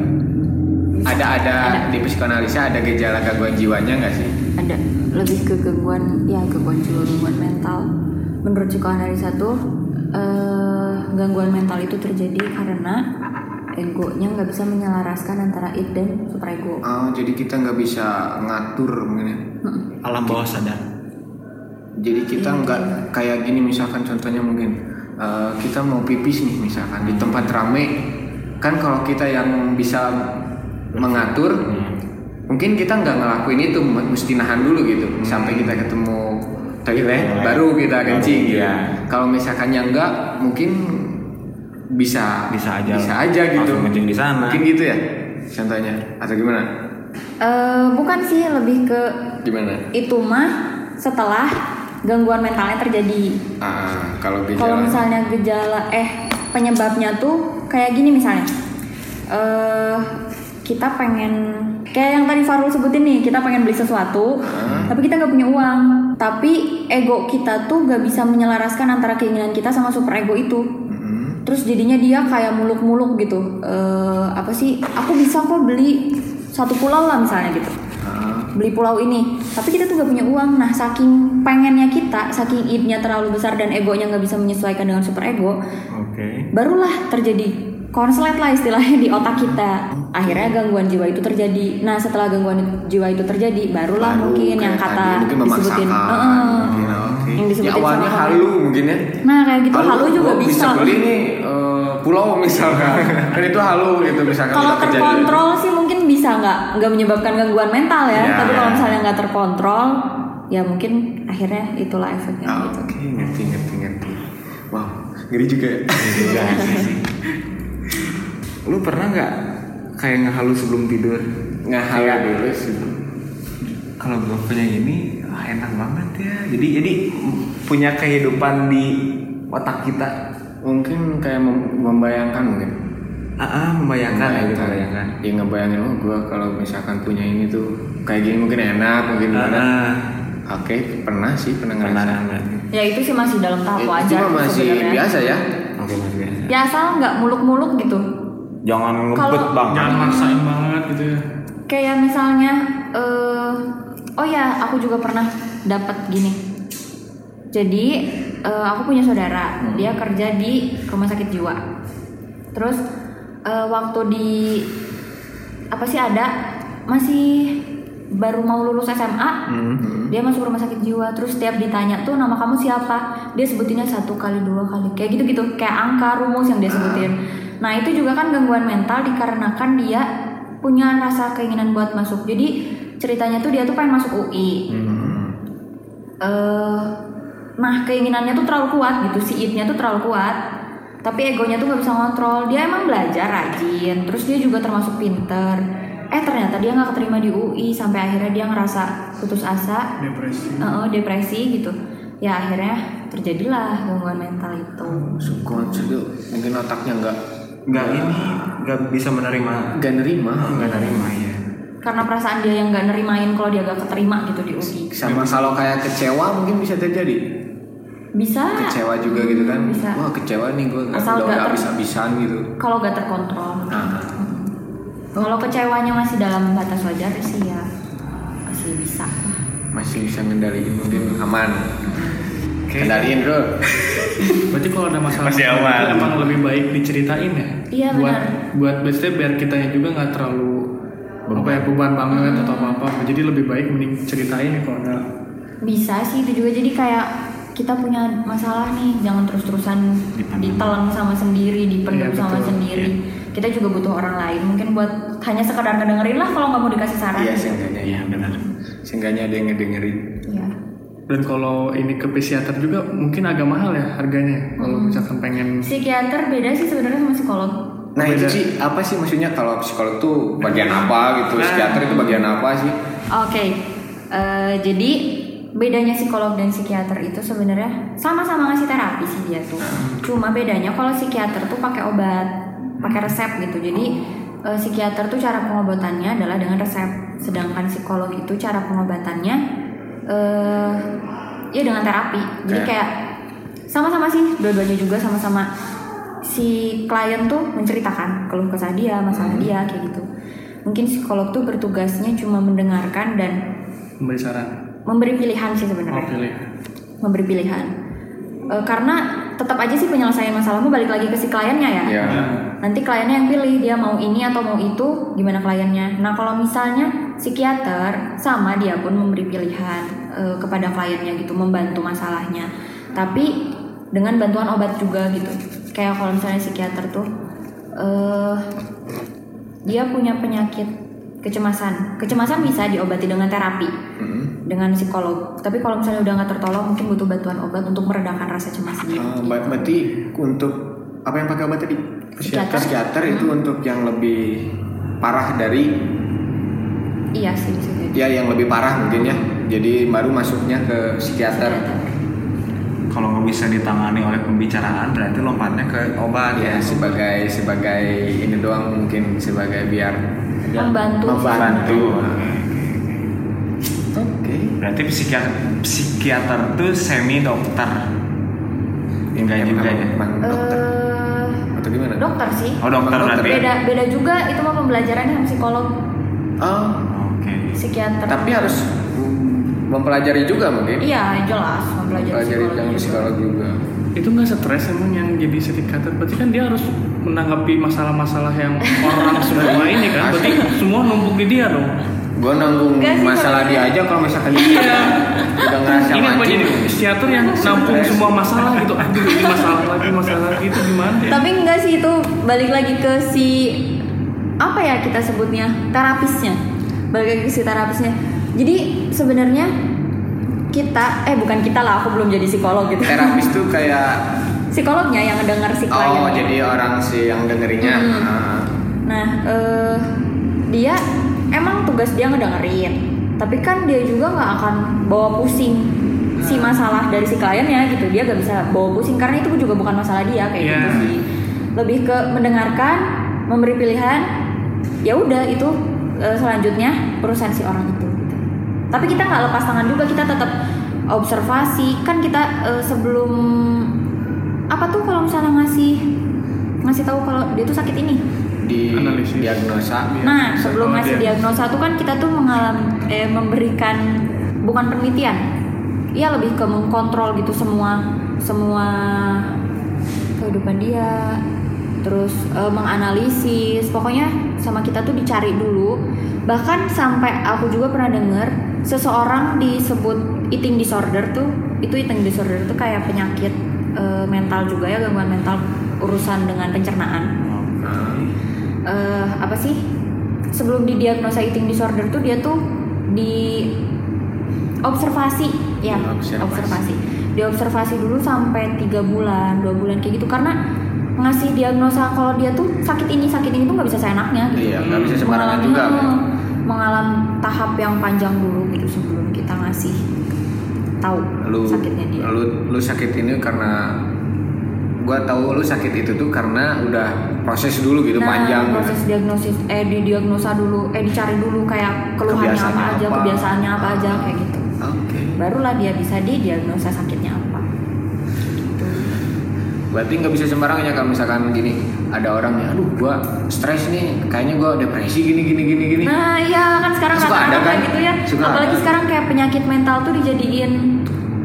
Ada ada di psikoanalisa ada gejala gangguan jiwanya nggak sih? Ada lebih ke gangguan ya gangguan jiwa gangguan mental. Menurut psikoanalisa tuh eh, gangguan mental itu terjadi karena egonya nggak bisa menyelaraskan antara id dan superego. Oh, jadi kita nggak bisa ngatur mungkin ya. Alam bawah sadar. Jadi kita Iya, nggak kayak gini misalkan contohnya mungkin eh, kita mau pipis nih misalkan di tempat rame kan kalau kita yang bisa mengatur mungkin kita nggak ngelakuin itu mesti nahan dulu gitu sampai kita ketemu toilet Toilet. baru kita kencing gitu. Iya. Kalau misalkan yang enggak mungkin bisa Bisa aja. bisa aja gitu. Kencing di sana. Mungkin gitu ya contohnya atau gimana? Eh, bukan sih lebih ke Gimana? itu mah setelah gangguan mentalnya terjadi. Ah, kalau Kalau gejala misalnya gejala eh penyebabnya tuh kayak gini misalnya. Eh kita pengen kayak yang tadi Farul sebutin nih, kita pengen beli sesuatu, tapi kita nggak punya uang. Tapi ego kita tuh gak bisa menyelaraskan antara keinginan kita sama super ego itu. Mm-mm. Terus jadinya dia kayak muluk-muluk gitu. Eh apa sih? Aku bisa kok beli satu pulau lah misalnya gitu beli pulau ini tapi kita tuh gak punya uang nah saking pengennya kita saking idnya terlalu besar dan egonya nggak bisa menyesuaikan dengan super ego Oke. barulah terjadi konslet lah istilahnya di otak kita akhirnya gangguan jiwa itu terjadi nah setelah gangguan jiwa itu terjadi barulah Baru mungkin yang kata mungkin disebutin "Heeh." mungkin, oke. Oke. yang Ya disebutin awalnya sama halu mungkin ya. Nah kayak gitu halu, juga gua bisa. beli nih eh, pulau misalkan. (laughs) kan itu halu gitu misalkan Kalau terkontrol sih mungkin bisa nggak nggak menyebabkan gangguan mental ya. Ya, Tapi kalau ya. misalnya nggak terkontrol, ya mungkin akhirnya itulah efeknya Ah, gitu. Oke, ngerti ngerti ngerti. Wow, ngeri juga ya. (laughs) Lu pernah nggak kayak ngehalu sebelum tidur? Nggak halu Kayak, dulu sih. Kalau gue punya ini wah, enak banget ya. Jadi jadi punya kehidupan di otak kita. Mungkin kayak mem- membayangkan mungkin. Ah, ah, membayangkan ya, membayangkan. Ya ngebayangin oh gue kalau misalkan punya ini tuh kayak gini mungkin enak mungkin Ah, gimana. ah. Oke, pernah sih pernah Pernah ngerasa. nggak? Ya itu sih masih dalam tahap Itu wajar mah masih sebenarnya. biasa ya. Oke mas biasa. Ya asal nggak muluk-muluk gitu. Jangan ngebet Kalau- bang. Jangan maksain banget gitu ya. Kayak misalnya, eh oh ya aku juga pernah dapat gini. Jadi eh, aku punya saudara, dia kerja di rumah sakit jiwa. Terus eh, waktu di apa sih ada masih baru mau lulus SMA, dia masuk rumah sakit jiwa. Terus setiap ditanya tuh nama kamu siapa, dia sebutinnya satu kali dua kali, kayak gitu gitu, kayak angka rumus yang dia sebutin. Nah itu juga kan gangguan mental dikarenakan dia punya rasa keinginan buat masuk. Jadi ceritanya tuh dia tuh pengen masuk UI. eh nah keinginannya tuh terlalu kuat gitu si id-nya tuh terlalu kuat tapi egonya tuh nggak bisa ngontrol. Dia emang belajar rajin terus dia juga termasuk pinter. Eh ternyata dia nggak keterima di UI sampai akhirnya dia ngerasa putus asa. Depresi. eh, eh, depresi gitu. Ya akhirnya terjadilah gangguan mental itu. Subconscious itu mungkin otaknya nggak Nggak ini nggak bisa menerima. nggak nerima. Nggak nerima ya. karena perasaan dia yang nggak nerimain kalau dia gak keterima gitu di UI Sama kalau kayak kecewa mungkin bisa terjadi. bisa Kecewa juga gitu kan. Bisa. Wah kecewa nih gue Asal udah nggak ter- habis-habisan gitu. kalau gak terkontrol Nah, Kalau kecewanya masih dalam batas wajar sih ya masih bisa. masih bisa ngendaliin mungkin aman. Kendaliin bro. Berarti kalau ada masalah Masih masalah aman. itu emang lebih baik diceritain ya. Iya, buat, benar. Buat biasanya biar kitanya juga nggak terlalu apa ya beban banget atau apa apa. Jadi lebih baik mending ceritain ya kalau ada. Bisa sih itu juga jadi kayak kita punya masalah nih jangan terus-terusan Dipendam. ditelan sama sendiri, dipendam Iya, sama betul. sendiri. Kita juga butuh orang lain mungkin buat hanya sekedar ngedengerin lah kalau nggak mau dikasih saran. Iya seenggaknya. Iya benar. Seenggaknya ada yang ngedengerin. Iya. Dan kalau ini ke psikiater juga mungkin agak mahal ya harganya. Kalau Hmm. misalkan pengen Psikiater beda sih sebenarnya sama psikolog. Nah itu Beda. sih apa sih maksudnya kalau psikolog tuh bagian apa gitu, Nah. psikiater itu bagian apa sih? Oke, eh, jadi bedanya psikolog dan psikiater itu sebenarnya sama-sama ngasih terapi sih dia tuh. Cuma bedanya kalau psikiater tuh pakai obat, pakai resep gitu. Jadi eh, psikiater tuh cara pengobatannya adalah dengan resep, sedangkan psikolog itu cara pengobatannya eh ya dengan terapi. Jadi Kayak- kayak sama-sama sih, dua-duanya juga sama-sama si klien tuh menceritakan keluh kesah dia, masalah dia kayak gitu. Mungkin psikolog tuh bertugasnya cuma mendengarkan dan memberi saran. memberi pilihan sih sebenarnya. pilih. Memberi pilihan. E, karena tetap aja sih penyelesaian masalahmu balik lagi ke si kliennya ya. Ya. Nah, Nanti kliennya yang pilih dia mau ini atau mau itu, gimana kliennya. Nah kalau misalnya psikiater sama dia pun memberi pilihan eh, kepada kliennya gitu, membantu masalahnya. Tapi dengan bantuan obat juga gitu. Kayak kalau misalnya psikiater tuh eh dia punya penyakit kecemasan. Kecemasan bisa diobati dengan terapi Hmm. dengan psikolog. Tapi kalau misalnya udah nggak tertolong, mungkin butuh bantuan obat untuk meredakan rasa cemas dia. Ah, ba- berarti untuk apa yang pakai obat tadi? Psikiater. Psikiater itu untuk yang lebih parah dari Iya sih bisa jadi. ya yang lebih parah mungkin ya. Jadi baru masuknya ke psikiater. Kalau nggak bisa ditangani oleh pembicaraan berarti lompatnya ke obat Ya sebagai sebagai ini doang mungkin sebagai biar Membantu. membantu. Oke. Berarti psikiater psikiater tuh semi dokter. Enggak juga ya. Dokter Eh, atau gimana? dokter sih. Oh dokter Dokter. berarti. Beda beda juga itu mah pembelajarannya sama psikolog, Oh, Oke. psikiater. tapi harus mempelajari juga mungkin. Iya jelas mempelajari Mempelajari psikologi juga. itu nggak stres emang yang jadi psikiater berarti kan dia harus menanggapi masalah-masalah yang orang (laughs) semua ini kan berarti semua numpuk di dia dong Gue nanggung sih, masalah dia aja kalau misalkan dia udah ngerasa Ini apa jadi psikiater yang nampung semua masalah gitu. Aduh ini masalah lagi masalah lagi itu gimana ya? Tapi enggak sih itu balik lagi ke si apa ya kita sebutnya terapisnya. Balik lagi ke si terapisnya. Jadi sebenarnya kita eh bukan kita lah aku belum jadi psikolog gitu. Terapis tuh kayak Psikolognya yang ngedenger si klien. oh jadi orang sih yang dengerinnya. Hmm. Ah. Nah, eh, dia emang tugas dia ngedengerin, tapi kan dia juga nggak akan bawa pusing si masalah dari si kliennya gitu. Dia gak bisa bawa pusing karena itu juga bukan masalah dia kayak Iya. gitu sih. Lebih ke mendengarkan, memberi pilihan. Ya udah itu eh, selanjutnya urusan si orang. Gitu. Tapi kita nggak lepas tangan juga, kita tetap observasi. Kan kita eh, sebelum apa tuh kalau misalnya ngasih ngasih tahu kalau dia tuh sakit ini Di Analisis. diagnosa. Nah, sebelum Oh, ngasih dia- diagnosa tuh kan kita tuh mengalami eh, memberikan bukan penelitian. Iya lebih ke mengkontrol gitu semua semua kehidupan dia. Terus eh, menganalisis. Pokoknya sama kita tuh dicari dulu. Bahkan sampai aku juga pernah denger seseorang disebut eating disorder tuh itu eating disorder tuh kayak penyakit eh, mental juga ya gangguan mental urusan dengan pencernaan eh apa sih sebelum didiagnosa eating disorder tuh dia tuh di observasi ya Observasi. observasi diobservasi dulu sampai tiga bulan dua bulan kayak gitu karena ngasih diagnosa kalau dia tuh sakit ini sakit ini tuh nggak bisa seenaknya gitu Iya, nggak bisa sembarangan Mengalami- juga. kan? Mengalami tahap yang panjang dulu gitu sebelum kita ngasih tahu Lu sakitnya dia lu lu sakit ini karena gua tahu lu sakit itu tuh karena udah proses dulu gitu nah, panjang gitu. proses diagnosis eh didiagnosa dulu eh dicari dulu kayak keluhannya apa aja kebiasaannya apa aja kayak gitu Oke. barulah dia bisa didiagnosa sakitnya apa Gitu. Berarti nggak bisa sembarangan ya kalau misalkan gini ada orang ya, aduh gua stres nih, kayaknya gua depresi gini gini gini gini. nah iya kan sekarang Suka ada kan? kayak gitu ya Suka apalagi ada. sekarang kayak penyakit mental tuh dijadiin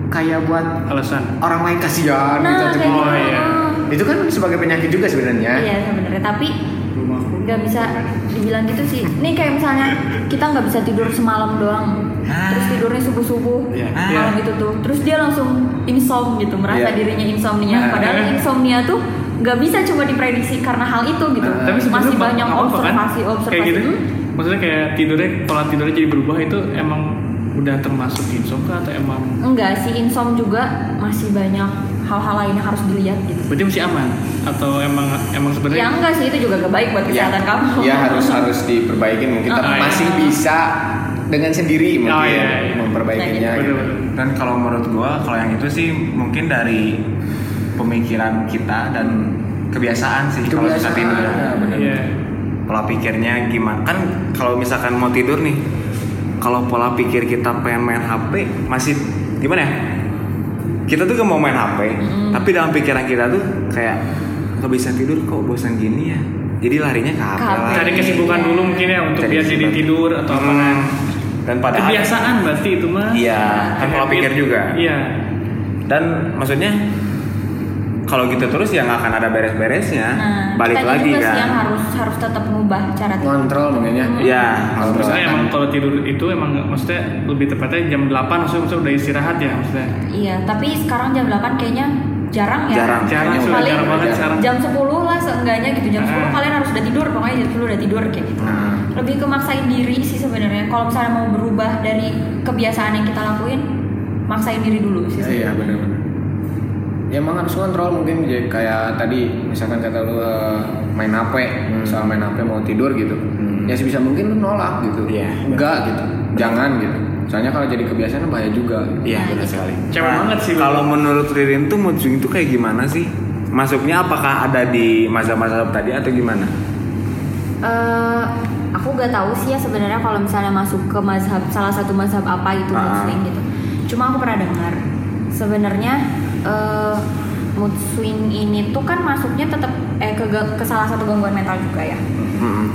Kayak buat Alasan. orang lain kasihan nah gitu. kayak atau gitu Oh, iya. heeh. Itu kan sebagai penyakit juga sebenarnya. iya sebenarnya tapi nggak bisa dibilang gitu sih ini kayak misalnya kita nggak bisa tidur semalam doang terus tidurnya subuh subuh Iya. malam Iya. itu tuh terus dia langsung insom gitu merasa Iya. dirinya insomnia Nah. padahal insomnia tuh nggak bisa cuma diprediksi karena hal itu gitu Nah. Tapi masih banyak nggak apa-apa kan? observasi observasi Kayak gitu. Hmm. Maksudnya kayak tidurnya pola tidurnya jadi berubah itu emang udah termasuk insomnia atau emang enggak sih insom juga masih banyak hal-hal lain yang harus dilihat gitu berarti masih aman atau emang emang ya sebenarnya enggak sih itu juga gak baik buat Ya, kesehatan kamu ya harus harus diperbaikin mungkin (laughs) tapi Ah, iya. masih bisa dengan sendiri mungkin Oh, iya, iya. memperbaikinya Nah, gitu. Bener-bener. Dan kalau menurut gua kalau yang itu sih mungkin dari pemikiran kita dan kebiasaan sih kalau Kebiasaan, tidur. ya, bener. Iya. Pola pikirnya gimana? Kan kalau misalkan mau tidur nih, kalau pola pikir kita pengen main HP masih gimana ya? Kita tuh gak mau main HP, tapi dalam pikiran kita tuh kayak nggak bisa tidur kok bosan gini ya. Jadi larinya ke HP. Cari kesibukan dulu mungkin ya untuk Cari biar jadi tidur atau apa Hmm. kan. Dan padahal Kebiasaan berarti itu mah. Iya, kan pola Habit. pikir juga. Iya. Dan maksudnya kalau gitu terus ya nggak akan ada beres-beresnya. nah Balik lagi juga sih kan. yang harus harus tetap mengubah cara tidur Kontrol mungkin ya. Iya, Kalau kontrol. Maksudnya emang kalau tidur itu emang maksudnya lebih tepatnya jam 8 maksudnya, maksudnya udah istirahat ya maksudnya. iya tapi sekarang jam 8 kayaknya jarang ya Jarang. Jarang sudah paling jarang banget sekarang. jam 10 lah seenggaknya gitu jam 10 Ah. kalian harus udah tidur pokoknya jam 10 udah tidur kayak gitu Nah, lebih ke maksain diri sih sebenarnya kalau misalnya mau berubah dari kebiasaan yang kita lakuin maksain diri dulu sih iya benar-benar. Ya emang harus kontrol mungkin jadi kayak tadi misalkan kata lu eh, main HP, soal main HP mau tidur gitu. Hmm. Ya sebisa mungkin lu nolak gitu. Iya, Enggak gitu. Jangan gitu. Soalnya kalau jadi kebiasaan bahaya juga. Iya, Nah, benar gitu. sekali. Cewek banget sih. Kalau menurut Ririn tuh mood swing itu kayak gimana sih? Masuknya apakah ada di mazhab-mazhab tadi atau gimana? Eh, aku gak tahu sih ya sebenarnya kalau misalnya masuk ke mazhab salah satu mazhab apa itu Ah. muslim gitu. Cuma aku pernah dengar sebenarnya eh, mood swing ini tuh kan masuknya tetap eh ke, ke salah satu gangguan mental juga ya. Mm-mm.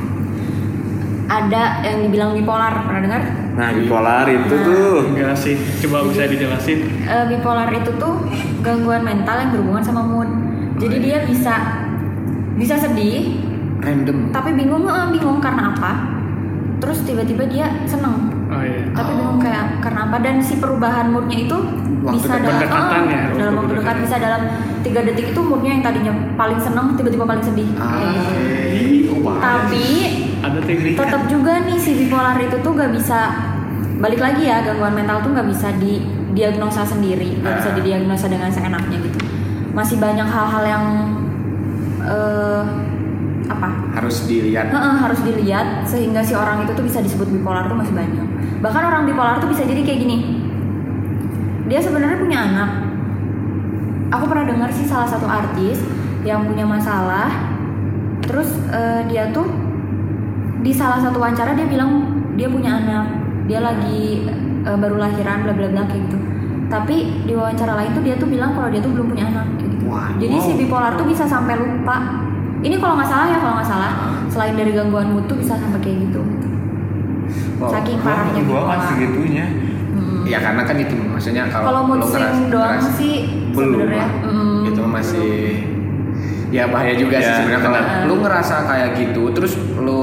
Ada yang dibilang bipolar pernah dengar? Nah, bipolar itu Nah. tuh. Enggak sih. Coba bisa dijelasin. Eh, bipolar itu tuh gangguan mental yang berhubungan sama mood. Jadi dia bisa bisa sedih, Random. tapi bingung eh, bingung karena apa terus tiba-tiba dia seneng Oh iya. tapi bingung kayak karena apa dan si perubahan moodnya itu Waktu bisa dalam Ah, ya, waktu dalam waktu dekat bisa dalam tiga detik itu moodnya yang tadinya paling seneng tiba-tiba paling sedih Ah, kayak gitu. Oh, tapi Ada teknik. tetap juga nih si bipolar itu tuh gak bisa balik lagi ya gangguan mental tuh gak bisa didiagnosa sendiri gak bisa Ah. didiagnosa dengan seenaknya gitu masih banyak hal-hal yang eh apa harus dilihat harus dilihat sehingga si orang itu tuh bisa disebut bipolar tuh masih banyak. Bahkan orang bipolar tuh bisa jadi kayak gini. Dia sebenarnya punya anak. Aku pernah dengar sih salah satu artis yang punya masalah. Terus eh, dia tuh di salah satu wawancara dia bilang dia punya anak. Dia lagi eh, baru lahiran bla bla bla kayak gitu. Tapi di wawancara lain tuh dia tuh bilang kalau dia tuh belum punya anak kayak gitu. Wah, Jadi si wow. bipolar tuh bisa sampai lupa. Ini kalau nggak salah ya kalau nggak salah, selain dari gangguan mood tuh bisa sampai kayak gitu. Wow. Saking parahnya gua bipolar. kan segitunya. Mm. ya karena kan itu maksudnya kalau Kalau mood swing ngeras- doang ngeras- sih belum sebenarnya. lah. mm, itu masih ya bahaya juga sih Ya, sebenarnya kalau lu ngerasa kayak gitu terus lu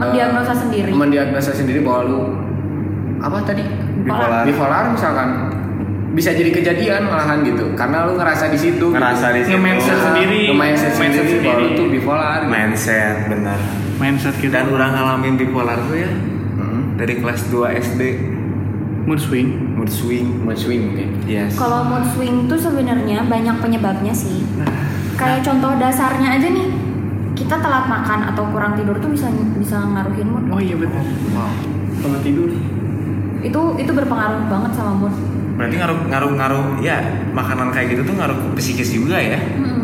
Mendiagnosa eh, sendiri. mendiagnosa sendiri bahwa lu apa tadi Bipolar. bipolar misalkan bisa jadi kejadian malahan gitu karena lu ngerasa di situ Ngerasa di situ. Nge-mindset sendiri. mindset Mindset sendiri bahwa lu sendiri. tuh bipolar gitu. Mindset benar. Mindset gitu. Dan orang ngalamin bipolar tuh ya Hmm. dari kelas 2 SD mood swing. mood swing. mood swing mungkin Yes. Kalau mood swing tuh sebenarnya banyak penyebabnya sih. Kayak contoh dasarnya aja nih, kita telat makan atau kurang tidur tuh bisa bisa ngaruhin mood. Oh iya benar. wow Kalau tidur. Itu itu berpengaruh banget sama mood. Berarti ngaruh ngaruh ngaruh ya makanan kayak gitu tuh ngaruh ke psikis juga ya. Mm-mm.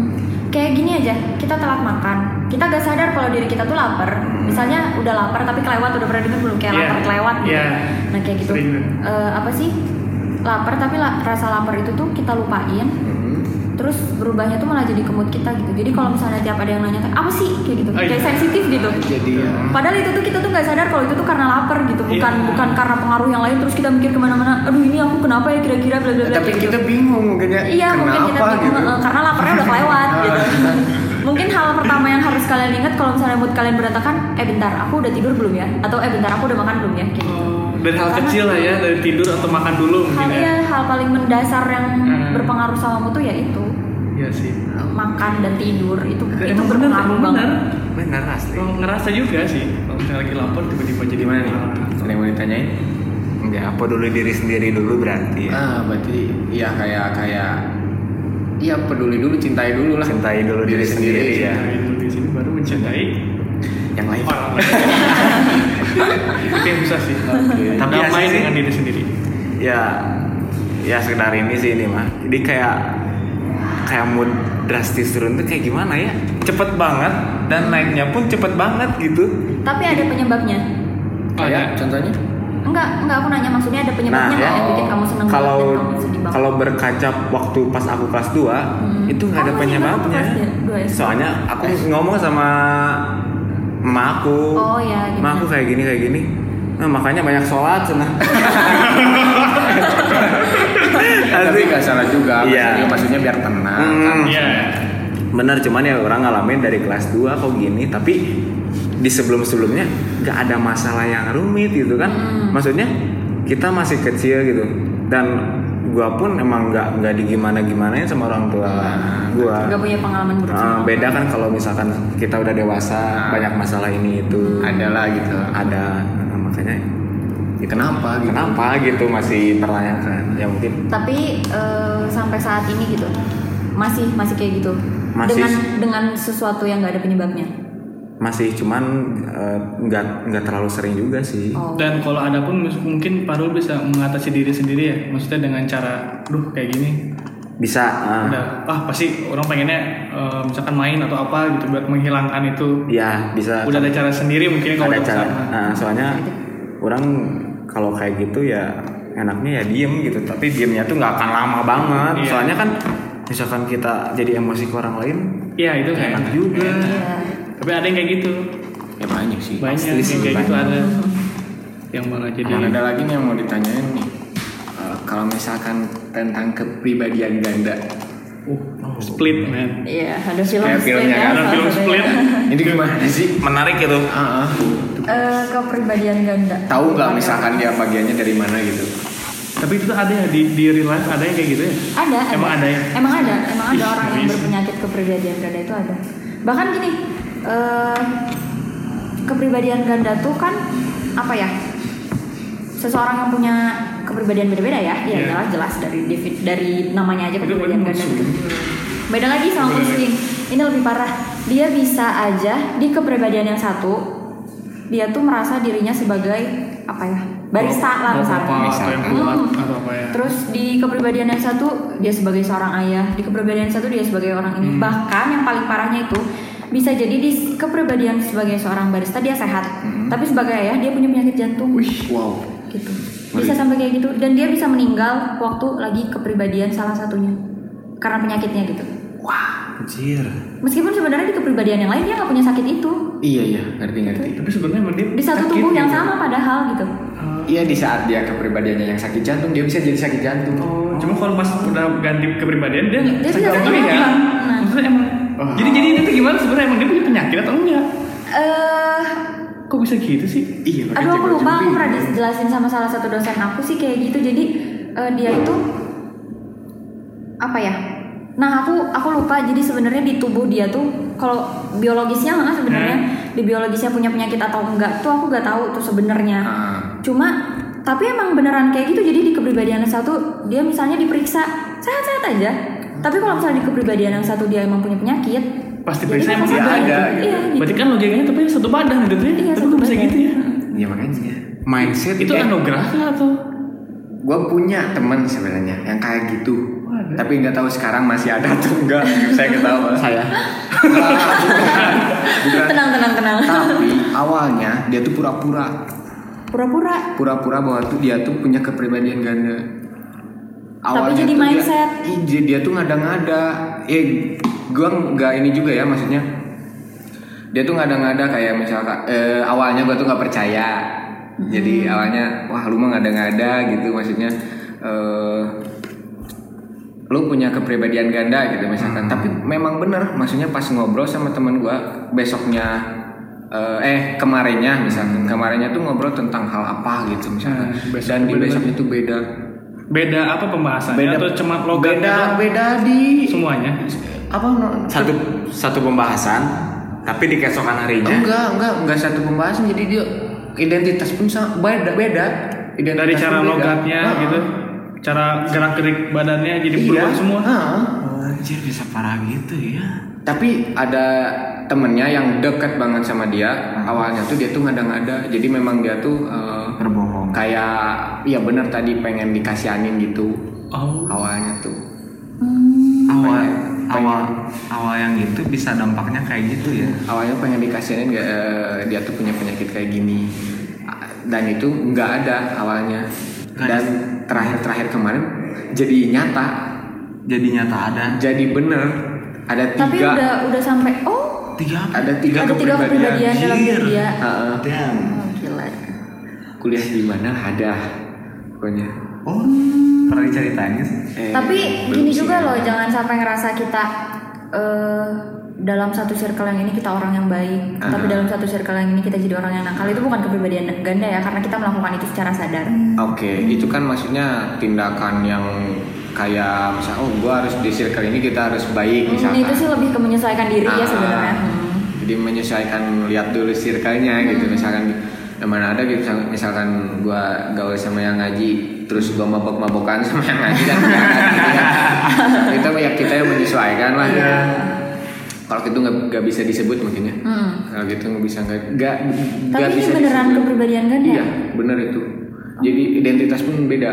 Kayak gini aja, kita telat makan, kita gak sadar kalau diri kita tuh lapar. Misalnya udah lapar tapi kelewat, udah pernah dengar belum kayak Iya. lapar kelewat gitu. Iya. Nah kayak gitu. Sering. Eh, apa sih? Lapar tapi la- rasa lapar itu tuh kita lupain. Hmm. Terus berubahnya tuh malah jadi kemut kita gitu. Jadi kalau misalnya tiap ada yang nanya apa sih kayak gitu, Oh, iya. kayak sensitif gitu. jadi ya Padahal itu tuh kita tuh nggak sadar kalau itu tuh karena lapar gitu, bukan Iya. bukan karena pengaruh yang lain. Terus kita mikir ke mana-mana. Aduh ini aku kenapa ya kira-kira bla bla bla. tapi kayak kita gitu. bingung mungkin ya Iya mungkin kita kenapa bingung gitu karena laparnya udah kelewat (laughs) gitu. Mungkin hal pertama yang harus kalian ingat kalau misalnya mood kalian berantakan, eh bentar aku udah tidur belum ya? Atau eh bentar aku udah makan belum ya? Kayak gitu. Oh, dari hal Karena- kecil lah ya, dari tidur atau makan dulu Hal mungkin ya. iya, hal paling mendasar yang Hmm. berpengaruh sama mood tuh ya itu Iya sih. makan dan tidur itu Dan itu emang benar, berpengaruh emang banget. benar. Benar asli. Kalau ngerasa juga sih, kalau misalnya lagi lapar tiba-tiba jadi gimana nih ada yang mau ditanyain Ya apa dulu diri sendiri dulu berarti ya. ah berarti ya kayak kayak Iya peduli dulu cintai dulu lah Cintai dulu diri sendiri ya. Cintai dulu di sini baru mencintai yang lain orang lain. (laughs) Itu yang bisa sih. Tapi Damai asli sih. dengan diri sendiri. ya ya sekedar ini sih ini mah jadi kayak kayak mood drastis turun tuh kayak gimana ya cepet banget dan naiknya pun cepet banget gitu Tapi ada penyebabnya. kayak contohnya Enggak, enggak aku nanya maksudnya ada penyebabnya Nah, nggak ya. yang bikin kamu seneng kalau kamu sedih banget. kalau berkaca waktu pas aku kelas 2 Hmm. itu nggak ada Oh, penyebabnya SD. soalnya aku ngomong sama emak aku Oh, ya, gimana? emak aku kayak gini kayak gini nah makanya banyak sholat sana (laughs) (laughs) tapi nggak salah juga Iya. maksudnya, maksudnya biar tenang Hmm. kan Iya. bener cuman ya orang ngalamin dari kelas 2 kok gini tapi di sebelum sebelumnya nggak ada masalah yang rumit gitu kan Hmm. maksudnya kita masih kecil gitu dan gua pun emang nggak nggak digimana gimanain sama orang tua gua Enggak punya pengalaman buruk. Ah, sama beda kan kalau misalkan kita udah dewasa banyak masalah ini itu ada lah gitu ada Nah, makanya itu Kenapa gitu? kenapa gitu masih tertanyakan ya mungkin Tapi eh, sampai saat ini gitu masih masih kayak gitu. Masih. Dengan dengan sesuatu yang nggak ada penyebabnya. masih cuman eh, nggak nggak terlalu sering juga sih Oh. Dan kalau ada pun mungkin Parul bisa mengatasi diri sendiri ya. Maksudnya dengan cara, duh kayak gini. bisa ah, Udah, ah pasti orang pengennya eh, misalkan main atau apa gitu buat menghilangkan itu. ya bisa Udah ada cara sendiri mungkin kalau ada cara nah, soalnya orang kalau kayak gitu ya enaknya ya diem gitu tapi diemnya tuh nggak akan lama banget Iya. soalnya kan misalkan kita jadi emosi ke orang lain Iya itu enak kan. juga Iya. Tapi ada yang kayak gitu. ya banyak sih Banyak Pasti sih, yang kayak gitu banyak. ada. Yang malah jadi Dan ada lagi nih yang mau ditanyain nih Eh, kalau misalkan tentang kepribadian ganda Uh, split man. Iya, ada film Kayak split filmnya ya. kan, Ada film split. Ini gimana sih? Menarik itu. Ah, ah. Eh, kepribadian ganda. Tahu nggak misalkan dia bagiannya dari mana gitu? Tapi itu tuh ada ya di di real life ada yang kayak gitu ya? Ada, Emang ada ya? Emang ada, emang ada orang yang berpenyakit kepribadian ganda itu ada. Bahkan gini, eh, kepribadian ganda tuh kan apa ya? Seseorang yang punya kepribadian beda-beda ya, ya Iya. jelas jelas dari defi- dari namanya aja kepribadian ganda itu. Beda lagi sama mood lagi. swing. Ini lebih parah. Dia bisa aja di kepribadian yang satu, dia tuh merasa dirinya sebagai apa ya? Barista lah Bapak misalnya. yang kuat Hmm. atau apa ya? Terus di kepribadian yang satu dia sebagai seorang ayah, di kepribadian yang satu dia sebagai orang ini. Hmm. Bahkan yang paling parahnya itu bisa jadi di kepribadian sebagai seorang barista dia sehat, tapi sebagai ayah dia punya penyakit jantung. Wow. Gitu. Bisa sampai kayak gitu dan dia bisa meninggal waktu lagi kepribadian salah satunya karena penyakitnya gitu. Anjir. Meskipun sebenarnya di kepribadian yang lain dia nggak punya sakit itu. Iya iya, ngerti ngerti. Tapi sebenarnya emang dia Di satu sakit tubuh yang gitu. sama padahal gitu. Iya di saat dia kepribadiannya yang sakit jantung dia bisa jadi sakit jantung. Oh, cuma kalau pas udah ganti kepribadian dia Dia sakit bisa jantung sakit ya? Nah. Maksudnya emang. Wah. Jadi jadi itu gimana sebenarnya emang dia punya penyakit atau enggak? Eh Kok bisa gitu sih? Iya. Aduh aku lupa aku pernah dijelasin sama salah satu dosen aku sih kayak gitu jadi eh, dia itu apa ya nah aku aku lupa jadi sebenarnya di tubuh dia tuh kalau biologisnya mah sebenarnya di biologisnya punya penyakit atau enggak tuh aku nggak tahu tuh sebenarnya Ah. cuma tapi emang beneran kayak gitu jadi di kepribadian yang satu dia misalnya diperiksa sehat-sehat aja tapi kalau misalnya di kepribadian yang satu dia emang punya penyakit Pasti periksa emang dia ada, gitu. gitu. iya gitu. Berarti kan logikanya tapi satu badan gitu ya? Iya, tapi bisa gitu ya? Iya makanya. Mindset Itu anugerah atau? Gue punya teman sebenarnya yang kayak gitu. Tapi nggak tahu sekarang masih ada atau enggak. Saya nggak tahu. saya. (laughs) Bukan. tenang tenang tenang Tapi awalnya dia tuh pura-pura, pura-pura pura-pura bahwa tuh dia tuh punya kepribadian ganda. Tapi jadi tuh dia- mindset. Iya dia tuh ngada-ngada. Eh, gua nggak ini juga ya maksudnya. Dia tuh ngada-ngada kayak misalkan eh, awalnya gua tuh nggak percaya. Jadi awalnya wah lu mah ngada-ngada gitu maksudnya. Eh, lu punya kepribadian ganda gitu misalkan. Tapi memang bener maksudnya pas ngobrol sama temen gua besoknya eh, eh kemarinnya misalkan. Kemarinnya tuh ngobrol tentang hal apa gitu misalkan. Hmm, besok dan di beda besoknya tuh beda. Beda apa pembahasannya? Atau cuma logatnya beda doang? beda di. Semuanya? apa no, Satu satu pembahasan tapi di keesokan harinya? Enggak enggak enggak satu pembahasan. Jadi dia identitas pun sama beda beda. Identitas Dari cara beda. logatnya Ah, gitu, cara gerak gerik badannya jadi iya berubah semua. ah. Anjir bisa parah gitu ya. tapi ada temennya yang deket banget sama dia awalnya tuh dia tuh ngada-ngada jadi memang dia tuh eh, Berbohong. kayak ya bener tadi pengen dikasihanin gitu Oh. awalnya tuh Awal Pengen- awal awal yang gitu bisa dampaknya kayak gitu ya. awalnya pengen dikasihanin gak, eh, dia tuh punya penyakit kayak gini dan itu nggak ada awalnya dan terakhir-terakhir kemarin jadi nyata Jadi nyata ada jadi bener ada Tapi tiga udah udah sampai oh tiga apa? ada tiga ada tiga kepribadian dalam diri dia. Heeh. Damn. Oh, gila. kuliah di mana ada pokoknya Oh, pernah diceritain sih? Eh, Tapi gini juga loh, jangan sampai ngerasa kita eh, dalam satu circle yang ini kita orang yang baik, Ah. tapi dalam satu circle yang ini kita jadi orang yang nakal itu bukan kepribadian ganda ya, karena kita melakukan itu secara sadar. Oke, itu kan maksudnya tindakan yang kayak misal oh gua harus di circle ini kita harus baik Hmm, misalkan. itu sih lebih ke menyesuaikan diri ya Ah, sebenarnya. Hmm. Jadi menyesuaikan lihat dulu circle-nya gitu misalkan yang mana ada gitu misal- misalkan gua gaul sama yang ngaji terus gua mabok-mabokan sama yang ngaji kan enggak (laughs) gitu kan. Itu ya kita yang menyesuaikan lah. Iya. Kalau gitu nggak nggak bisa disebut mungkin ya. Hmm. Kalau gitu nggak bisa nggak nggak Tapi ini bisa beneran disebut. kepribadian ganda. Iya, bener itu. Jadi identitas pun beda.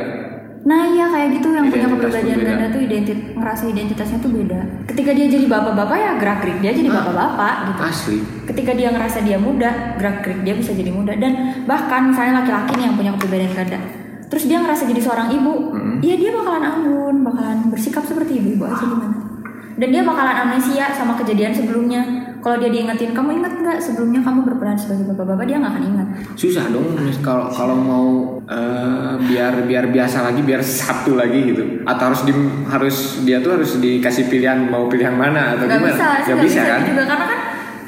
Nah iya kayak gitu yang punya Identitas kepribadian tuh beda. ganda tuh identit ngerasa identitasnya tuh beda. Ketika dia jadi bapak-bapak ya gerak gerik dia jadi Ah. bapak-bapak gitu. Asli. Ketika dia ngerasa dia muda, gerak gerik dia bisa jadi muda dan bahkan misalnya laki-laki nih yang punya kepribadian ganda. Terus dia ngerasa jadi seorang ibu, Mm-mm. iya dia bakalan anggun, bakalan bersikap seperti ibu-ibu aja gimana. Dan dia bakalan amnesia sama kejadian sebelumnya. kalau dia diingetin kamu ingat nggak sebelumnya kamu berperan sebagai bapak-bapak? Dia nggak akan ingat. Susah dong kalau kalau mau eh, biar biar biasa lagi biar sabtu lagi gitu. Atau harus di harus dia tuh harus dikasih pilihan mau pilih yang mana atau nggak gimana? bisa Nggak nggak bisa, bisa kan? juga. Karena kan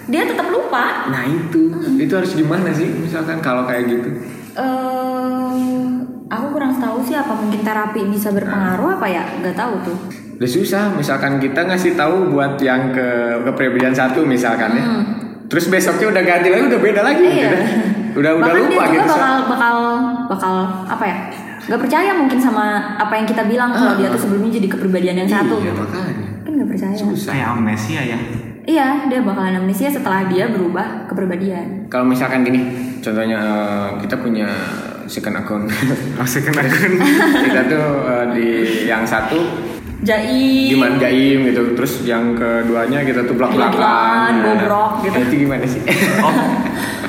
dia tetap lupa. Nah itu. Itu harus gimana sih misalkan kalau kayak gitu? Eh aku kurang tahu sih apa mungkin terapi bisa berpengaruh apa ya? Nggak tahu tuh udah susah. Misalkan kita ngasih tahu buat yang ke kepribadian satu misalkan ya. Terus besoknya udah ganti lagi udah beda lagi Hmm. Iya. gitu. Udah udah bahkan lupa dia juga gitu bakal bakal bakal apa ya nggak percaya mungkin sama apa yang kita bilang kalau dia tuh sebelumnya jadi kepribadian yang satu iya gitu. makanya. Kan nggak percaya. Kayak amnesia ya. iya dia bakalan amnesia setelah dia berubah kepribadian kalau misalkan gini contohnya eh, kita punya second account. Oh, second account. (laughs) kita tuh eh, di yang satu Jai gimana jaim gitu terus yang keduanya kita tuh belak belakan bobrok gitu. itu gimana sih Oh,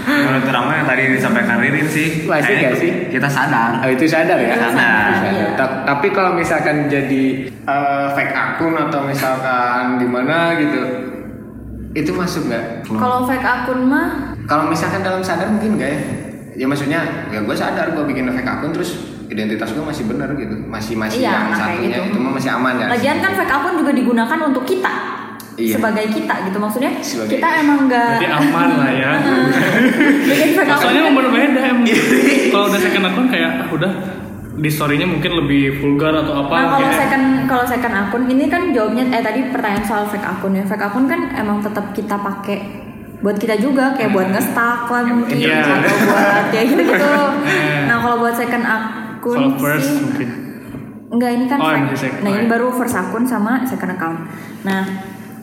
menurut Rama yang tadi disampaikan Ririn sih, Masih nggak sih? Kita sadar. Oh, itu sadar ya sadar, Sadar. iya. Ta- tapi kalau misalkan jadi eh, fake akun atau misalkan gimana gitu itu masuk nggak kalau fake akun mah kalau misalkan dalam sadar mungkin nggak ya ya maksudnya ya gue sadar gue bikin fake akun terus identitas gue masih benar gitu masih masih Iya, yang nah, satunya gitu. itu mah masih aman kan lagian kan fake akun juga digunakan untuk kita Iya. sebagai kita gitu maksudnya Sebagai- kita emang nggak Berarti aman lah ya. (laughs) bikin fake akun Soalnya kan umur beda emang. Kalau udah second account kayak ah, udah di story-nya mungkin lebih vulgar atau apa. Nah kalau kayak- second kalau second akun ini kan jawabnya eh tadi pertanyaan soal fake akun ya fake akun kan emang tetap kita pakai buat kita juga kayak buat nge-stack lah mungkin Iya. atau (laughs) buat ya gitu gitu. (laughs) nah kalau buat second akun followers sih mungkin. enggak ini kan Oh, second. nah ini baru first akun sama second account. Nah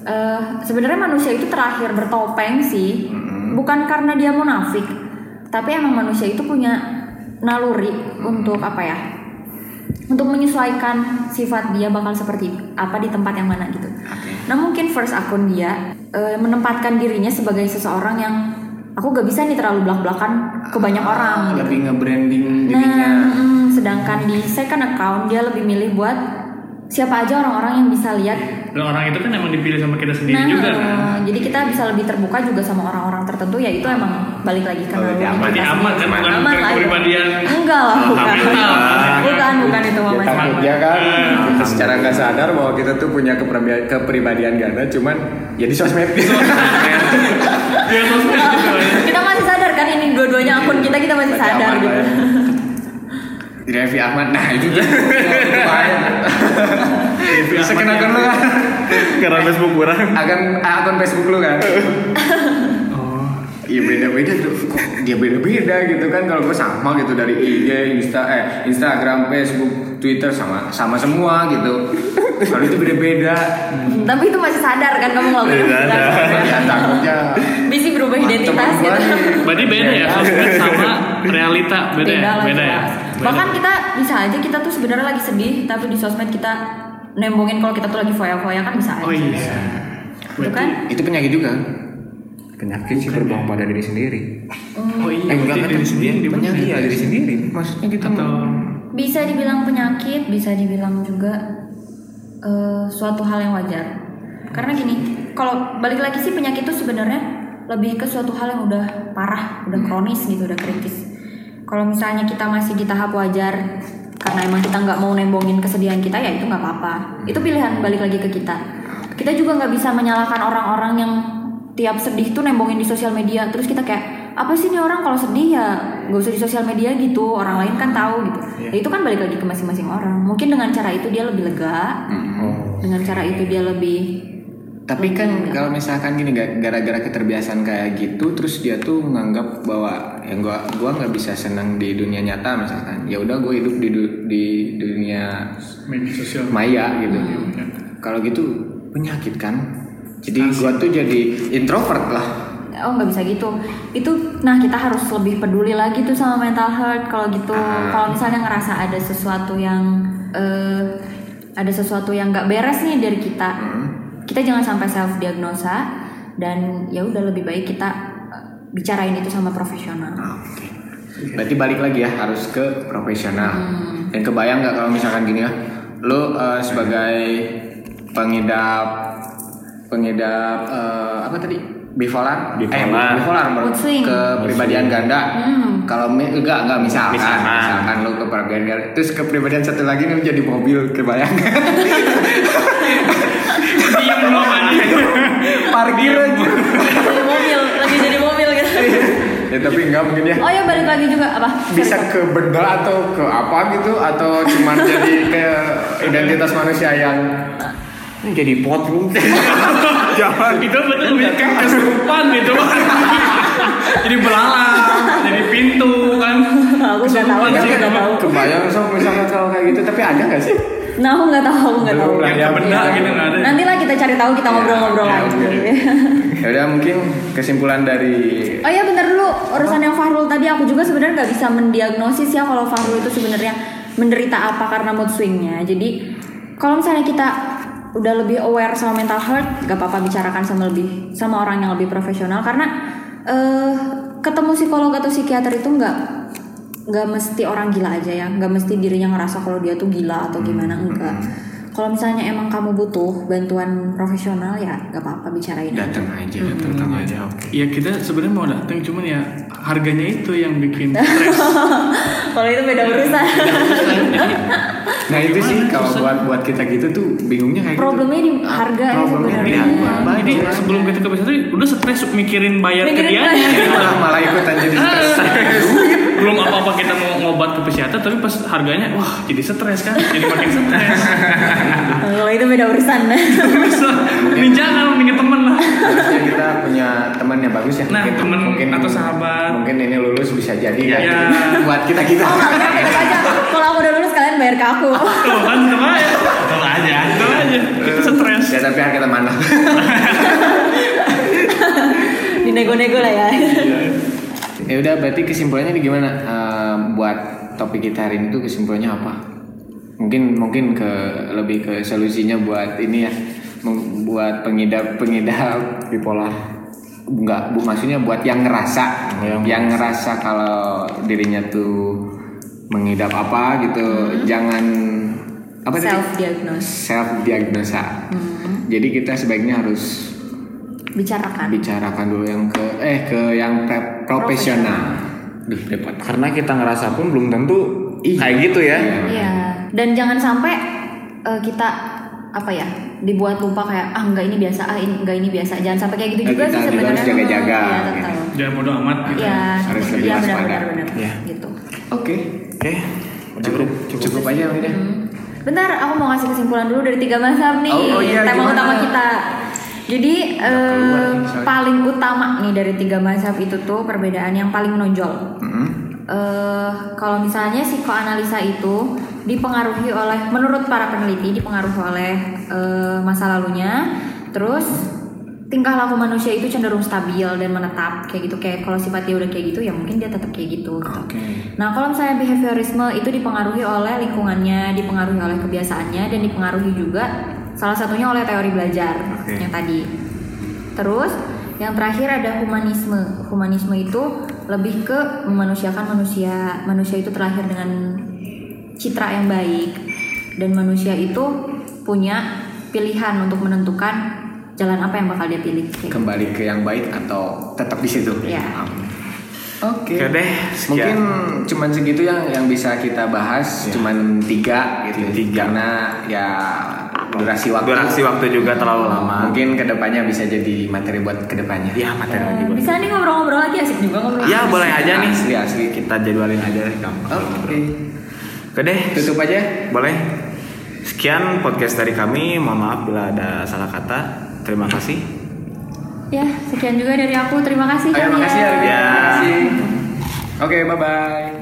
eh, sebenarnya manusia itu terakhir bertopeng sih bukan karena dia munafik tapi emang manusia itu punya naluri untuk apa ya untuk menyesuaikan sifat dia bakal seperti apa di tempat yang mana gitu. Nah mungkin first akun dia eh, menempatkan dirinya sebagai seseorang yang aku gak bisa nih terlalu belak-belakan ke banyak orang. gitu. lebih nge-branding dirinya Nah, sedangkan di second account dia lebih milih buat siapa aja orang-orang yang bisa lihat. Dan orang itu kan emang dipilih sama kita sendiri Nah, juga kan. eh, jadi kita bisa lebih terbuka juga sama orang-orang tertentu ya itu emang balik lagi ke Oh, naluri aman. Kita aman kan bukan Aman lah kepribadian. Enggak lah, bukan. Bukan, bukan itu ya mama kan dia kan kita secara nggak sadar bahwa kita tuh punya kepribadian, kepribadian ganda cuman ya di sosmed Dia (laughs) sosmed gitu ya. kita masih sadar kan ini dua-duanya akun kita kita masih sadar aman gitu. Ya. Revi Ahmad, nah itu. Second akun lu kan, Karena Facebook kurang. akun akun Facebook lu kan. Oh. Iya beda-beda tuh, kok dia beda-beda gitu kan kalau gue sama gitu dari IG, Insta, eh Instagram, Facebook, Twitter sama sama semua gitu. Kalau itu beda-beda, Tapi itu masih sadar kan kamu ngelakuin itu. Sadar. ya, takutnya Bisa berubah identitas gitu. Berarti beda ya sosmed sama realita beda, ya? lah Beda ya. Bahkan kita bisa aja kita tuh sebenarnya lagi sedih tapi di sosmed kita nembongin kalau kita tuh lagi foya-foya kan bisa aja. Oh iya. Itu kan? itu penyakit juga. Penyakit sih berbohong pada diri sendiri. Oh iya. Eh enggak kan diri sendiri penyakit ya diri sendiri. Maksudnya kita Atau Bisa dibilang penyakit, bisa dibilang juga eh, suatu hal yang wajar. Karena gini, kalau balik lagi sih penyakit itu sebenarnya lebih ke suatu hal yang udah parah, udah kronis gitu, udah kritis. Kalau misalnya kita masih di tahap wajar karena emang kita nggak mau nembongin kesedihan kita ya itu nggak apa-apa. Itu pilihan balik lagi ke kita. Kita juga nggak bisa menyalahkan orang-orang yang tiap sedih tuh nembongin di sosial media. Terus kita kayak apa sih nih orang kalau sedih ya? Gak usah di sosial media gitu. Orang lain kan tahu gitu. Ya itu kan balik lagi ke masing-masing orang. Mungkin dengan cara itu dia lebih lega. Oh. dengan cara itu dia lebih Tapi kan kalau misalkan gini ga- gara-gara keterbiasaan kayak gitu terus dia tuh menganggap bahwa yang gua gua nggak bisa senang di dunia nyata misalkan. Ya udah gue hidup di du- di dunia media sosial. maya gitu. Ya. Kalau gitu penyakit kan. Jadi gua tuh jadi introvert lah. oh nggak bisa gitu itu nah kita harus lebih peduli lagi tuh sama mental health kalau gitu Ah. kalau misalnya ngerasa ada sesuatu yang eh, ada sesuatu yang nggak beres nih dari kita Hmm. Kita jangan sampai self diagnosa dan ya udah lebih baik kita eh, bicarain itu sama profesional Ah, Oke. Berarti balik lagi ya harus ke profesional. Hmm. Dan kebayang nggak kalau misalkan gini ya, lo eh, sebagai pengidap pengidap eh, apa tadi bipolar, Bipolar. eh, bipolar kepribadian ganda. Hmm. Kalau enggak enggak misalkan, Misalkan. misalkan lu kepribadian ganda, terus kepribadian satu lagi nih menjadi mobil kebayang. (laughs) Belum anjing. Parkir aja. jadi mobil lagi jadi mobil gitu ya tapi enggak mungkin ya. oh ya balik lagi juga apa Bisa ke benda atau ke apa gitu atau cuman (laughs) jadi ke identitas manusia yang jadi pot lu. (laughs) Jangan. Itu betul lebih ke kesurupan gitu. jadi belalang, jadi pintu kan. aku nggak tahu nggak tahu kebayang sok misalnya kalau kayak gitu tapi ada nggak sih? Nah aku nggak tahu aku nggak tahu Belum lah, ya, benda gitu nggak ada. nanti lah kita cari tahu kita ngobrol-ngobrol ya, lagi oke. (laughs) Ya udah mungkin kesimpulan dari Oh iya bentar dulu urusan yang Fahrul tadi aku juga sebenarnya nggak bisa mendiagnosis ya kalau Fahrul itu sebenarnya menderita apa karena mood swingnya. Jadi kalau misalnya kita udah lebih aware sama mental health, gak apa-apa bicarakan sama lebih sama orang yang lebih profesional karena eh ketemu psikolog atau psikiater itu nggak nggak mesti orang gila aja ya, nggak mesti dirinya ngerasa kalau dia tuh gila atau gimana enggak. Kalau misalnya emang kamu butuh bantuan profesional ya gak apa-apa bicarain aja. datang aja. Datang aja oke. Ya kita sebenarnya mau datang cuman ya harganya itu yang bikin (laughs) stres. Kalau itu beda urusan. (laughs) Nah itu sih kalau buat buat kita gitu tuh bingungnya kayak Problemnya di harga ya problemnya di sebenarnya. harga. Jadi sebelum kita ke wisata udah stres mikirin bayar ke Mikirin dia. gitu. Udah malah ikutan jadi stres. (laughs) Belum apa-apa kita mau ngobat ke psikiater tapi pas harganya wah jadi stres kan. Jadi makin stres. Kalau itu beda urusan. Ini jangan mendingan temen lah. Harusnya kita punya teman yang bagus ya. Nah, teman atau sahabat. Mungkin ini lulus bisa jadi Iya. ya. Buat kita kita. Oh, aja. Kalau aku udah lulus kalian bayar ke aku. Tuh kan tetep aja. Betul aja. Itu aja. Kita stres. Ya tapi kita mana? (laughs) Dinego-nego lah ya. Ya udah berarti kesimpulannya gimana? Eh, buat topik kita hari ini tuh kesimpulannya apa? Mungkin mungkin ke lebih ke solusinya buat ini ya. Buat pengidap pengidap bipolar. Enggak bu maksudnya buat yang ngerasa. Yang yang ngerasa kalau dirinya tuh mengidap apa gitu. Jangan apa tadi? Self diagnose. self diagnosa jadi kita sebaiknya harus Bicarakan. bicarakan dulu yang ke eh ke yang pre- profesional. Duh, repot. Karena kita ngerasa pun belum tentu Iya. kayak gitu ya. Iya. Dan jangan sampai eh, kita apa ya dibuat lupa kayak ah enggak ini biasa ah ini enggak ini biasa jangan sampai kayak gitu Ya, juga kita sih sebenarnya harus jaga-jaga, Iya, gitu. Jangan bodo amat. Iya, Harus lebih iya benar waspada. benar benar Iya. gitu. Oke, Oke. cukup cukup aja udah. Hmm. Bentar, aku mau ngasih kesimpulan dulu dari tiga mazhab nih. Oh, oh iya, tema gimana? utama kita. Jadi eh, paling utama nih dari tiga mazhab itu tuh perbedaan yang paling menonjol. Mm-mm. eh kalau misalnya psikoanalisa itu dipengaruhi oleh menurut para peneliti dipengaruhi oleh eh, masa lalunya terus tingkah laku manusia itu cenderung stabil dan menetap kayak gitu kayak kalau sifat dia udah kayak gitu ya mungkin dia tetap kayak gitu. Oke. Nah kalau misalnya behaviorisme itu dipengaruhi oleh lingkungannya dipengaruhi oleh kebiasaannya dan dipengaruhi juga salah satunya oleh teori belajar Oke. yang tadi Terus yang terakhir ada humanisme. Humanisme itu lebih ke memanusiakan manusia. Manusia itu terlahir dengan citra yang baik dan manusia itu punya pilihan untuk menentukan jalan apa yang bakal dia pilih. Gitu. Kembali ke yang baik atau tetap di situ? Iya. Oke. Oke deh, Mungkin sekian. cuman segitu yang yang bisa kita bahas, Ya. cuman tiga gitu. Tiga. Karena ya durasi waktu. Durasi waktu juga terlalu lama. Mungkin ke depannya bisa jadi materi buat ke depannya. Ya materi lagi buat. bisa nih ngobrol-ngobrol lagi asik juga ngobrol. Ya boleh aja nih. Asli asli. Kita jadwalin aja deh gampang. Oke. Oke deh. Tutup aja. Boleh. Sekian podcast dari kami. Mohon maaf bila ada salah kata. Terima kasih. Ya, sekian juga dari aku. Terima kasih Ayo, makasih ya. Ya. Terima kasih. Oke, bye bye.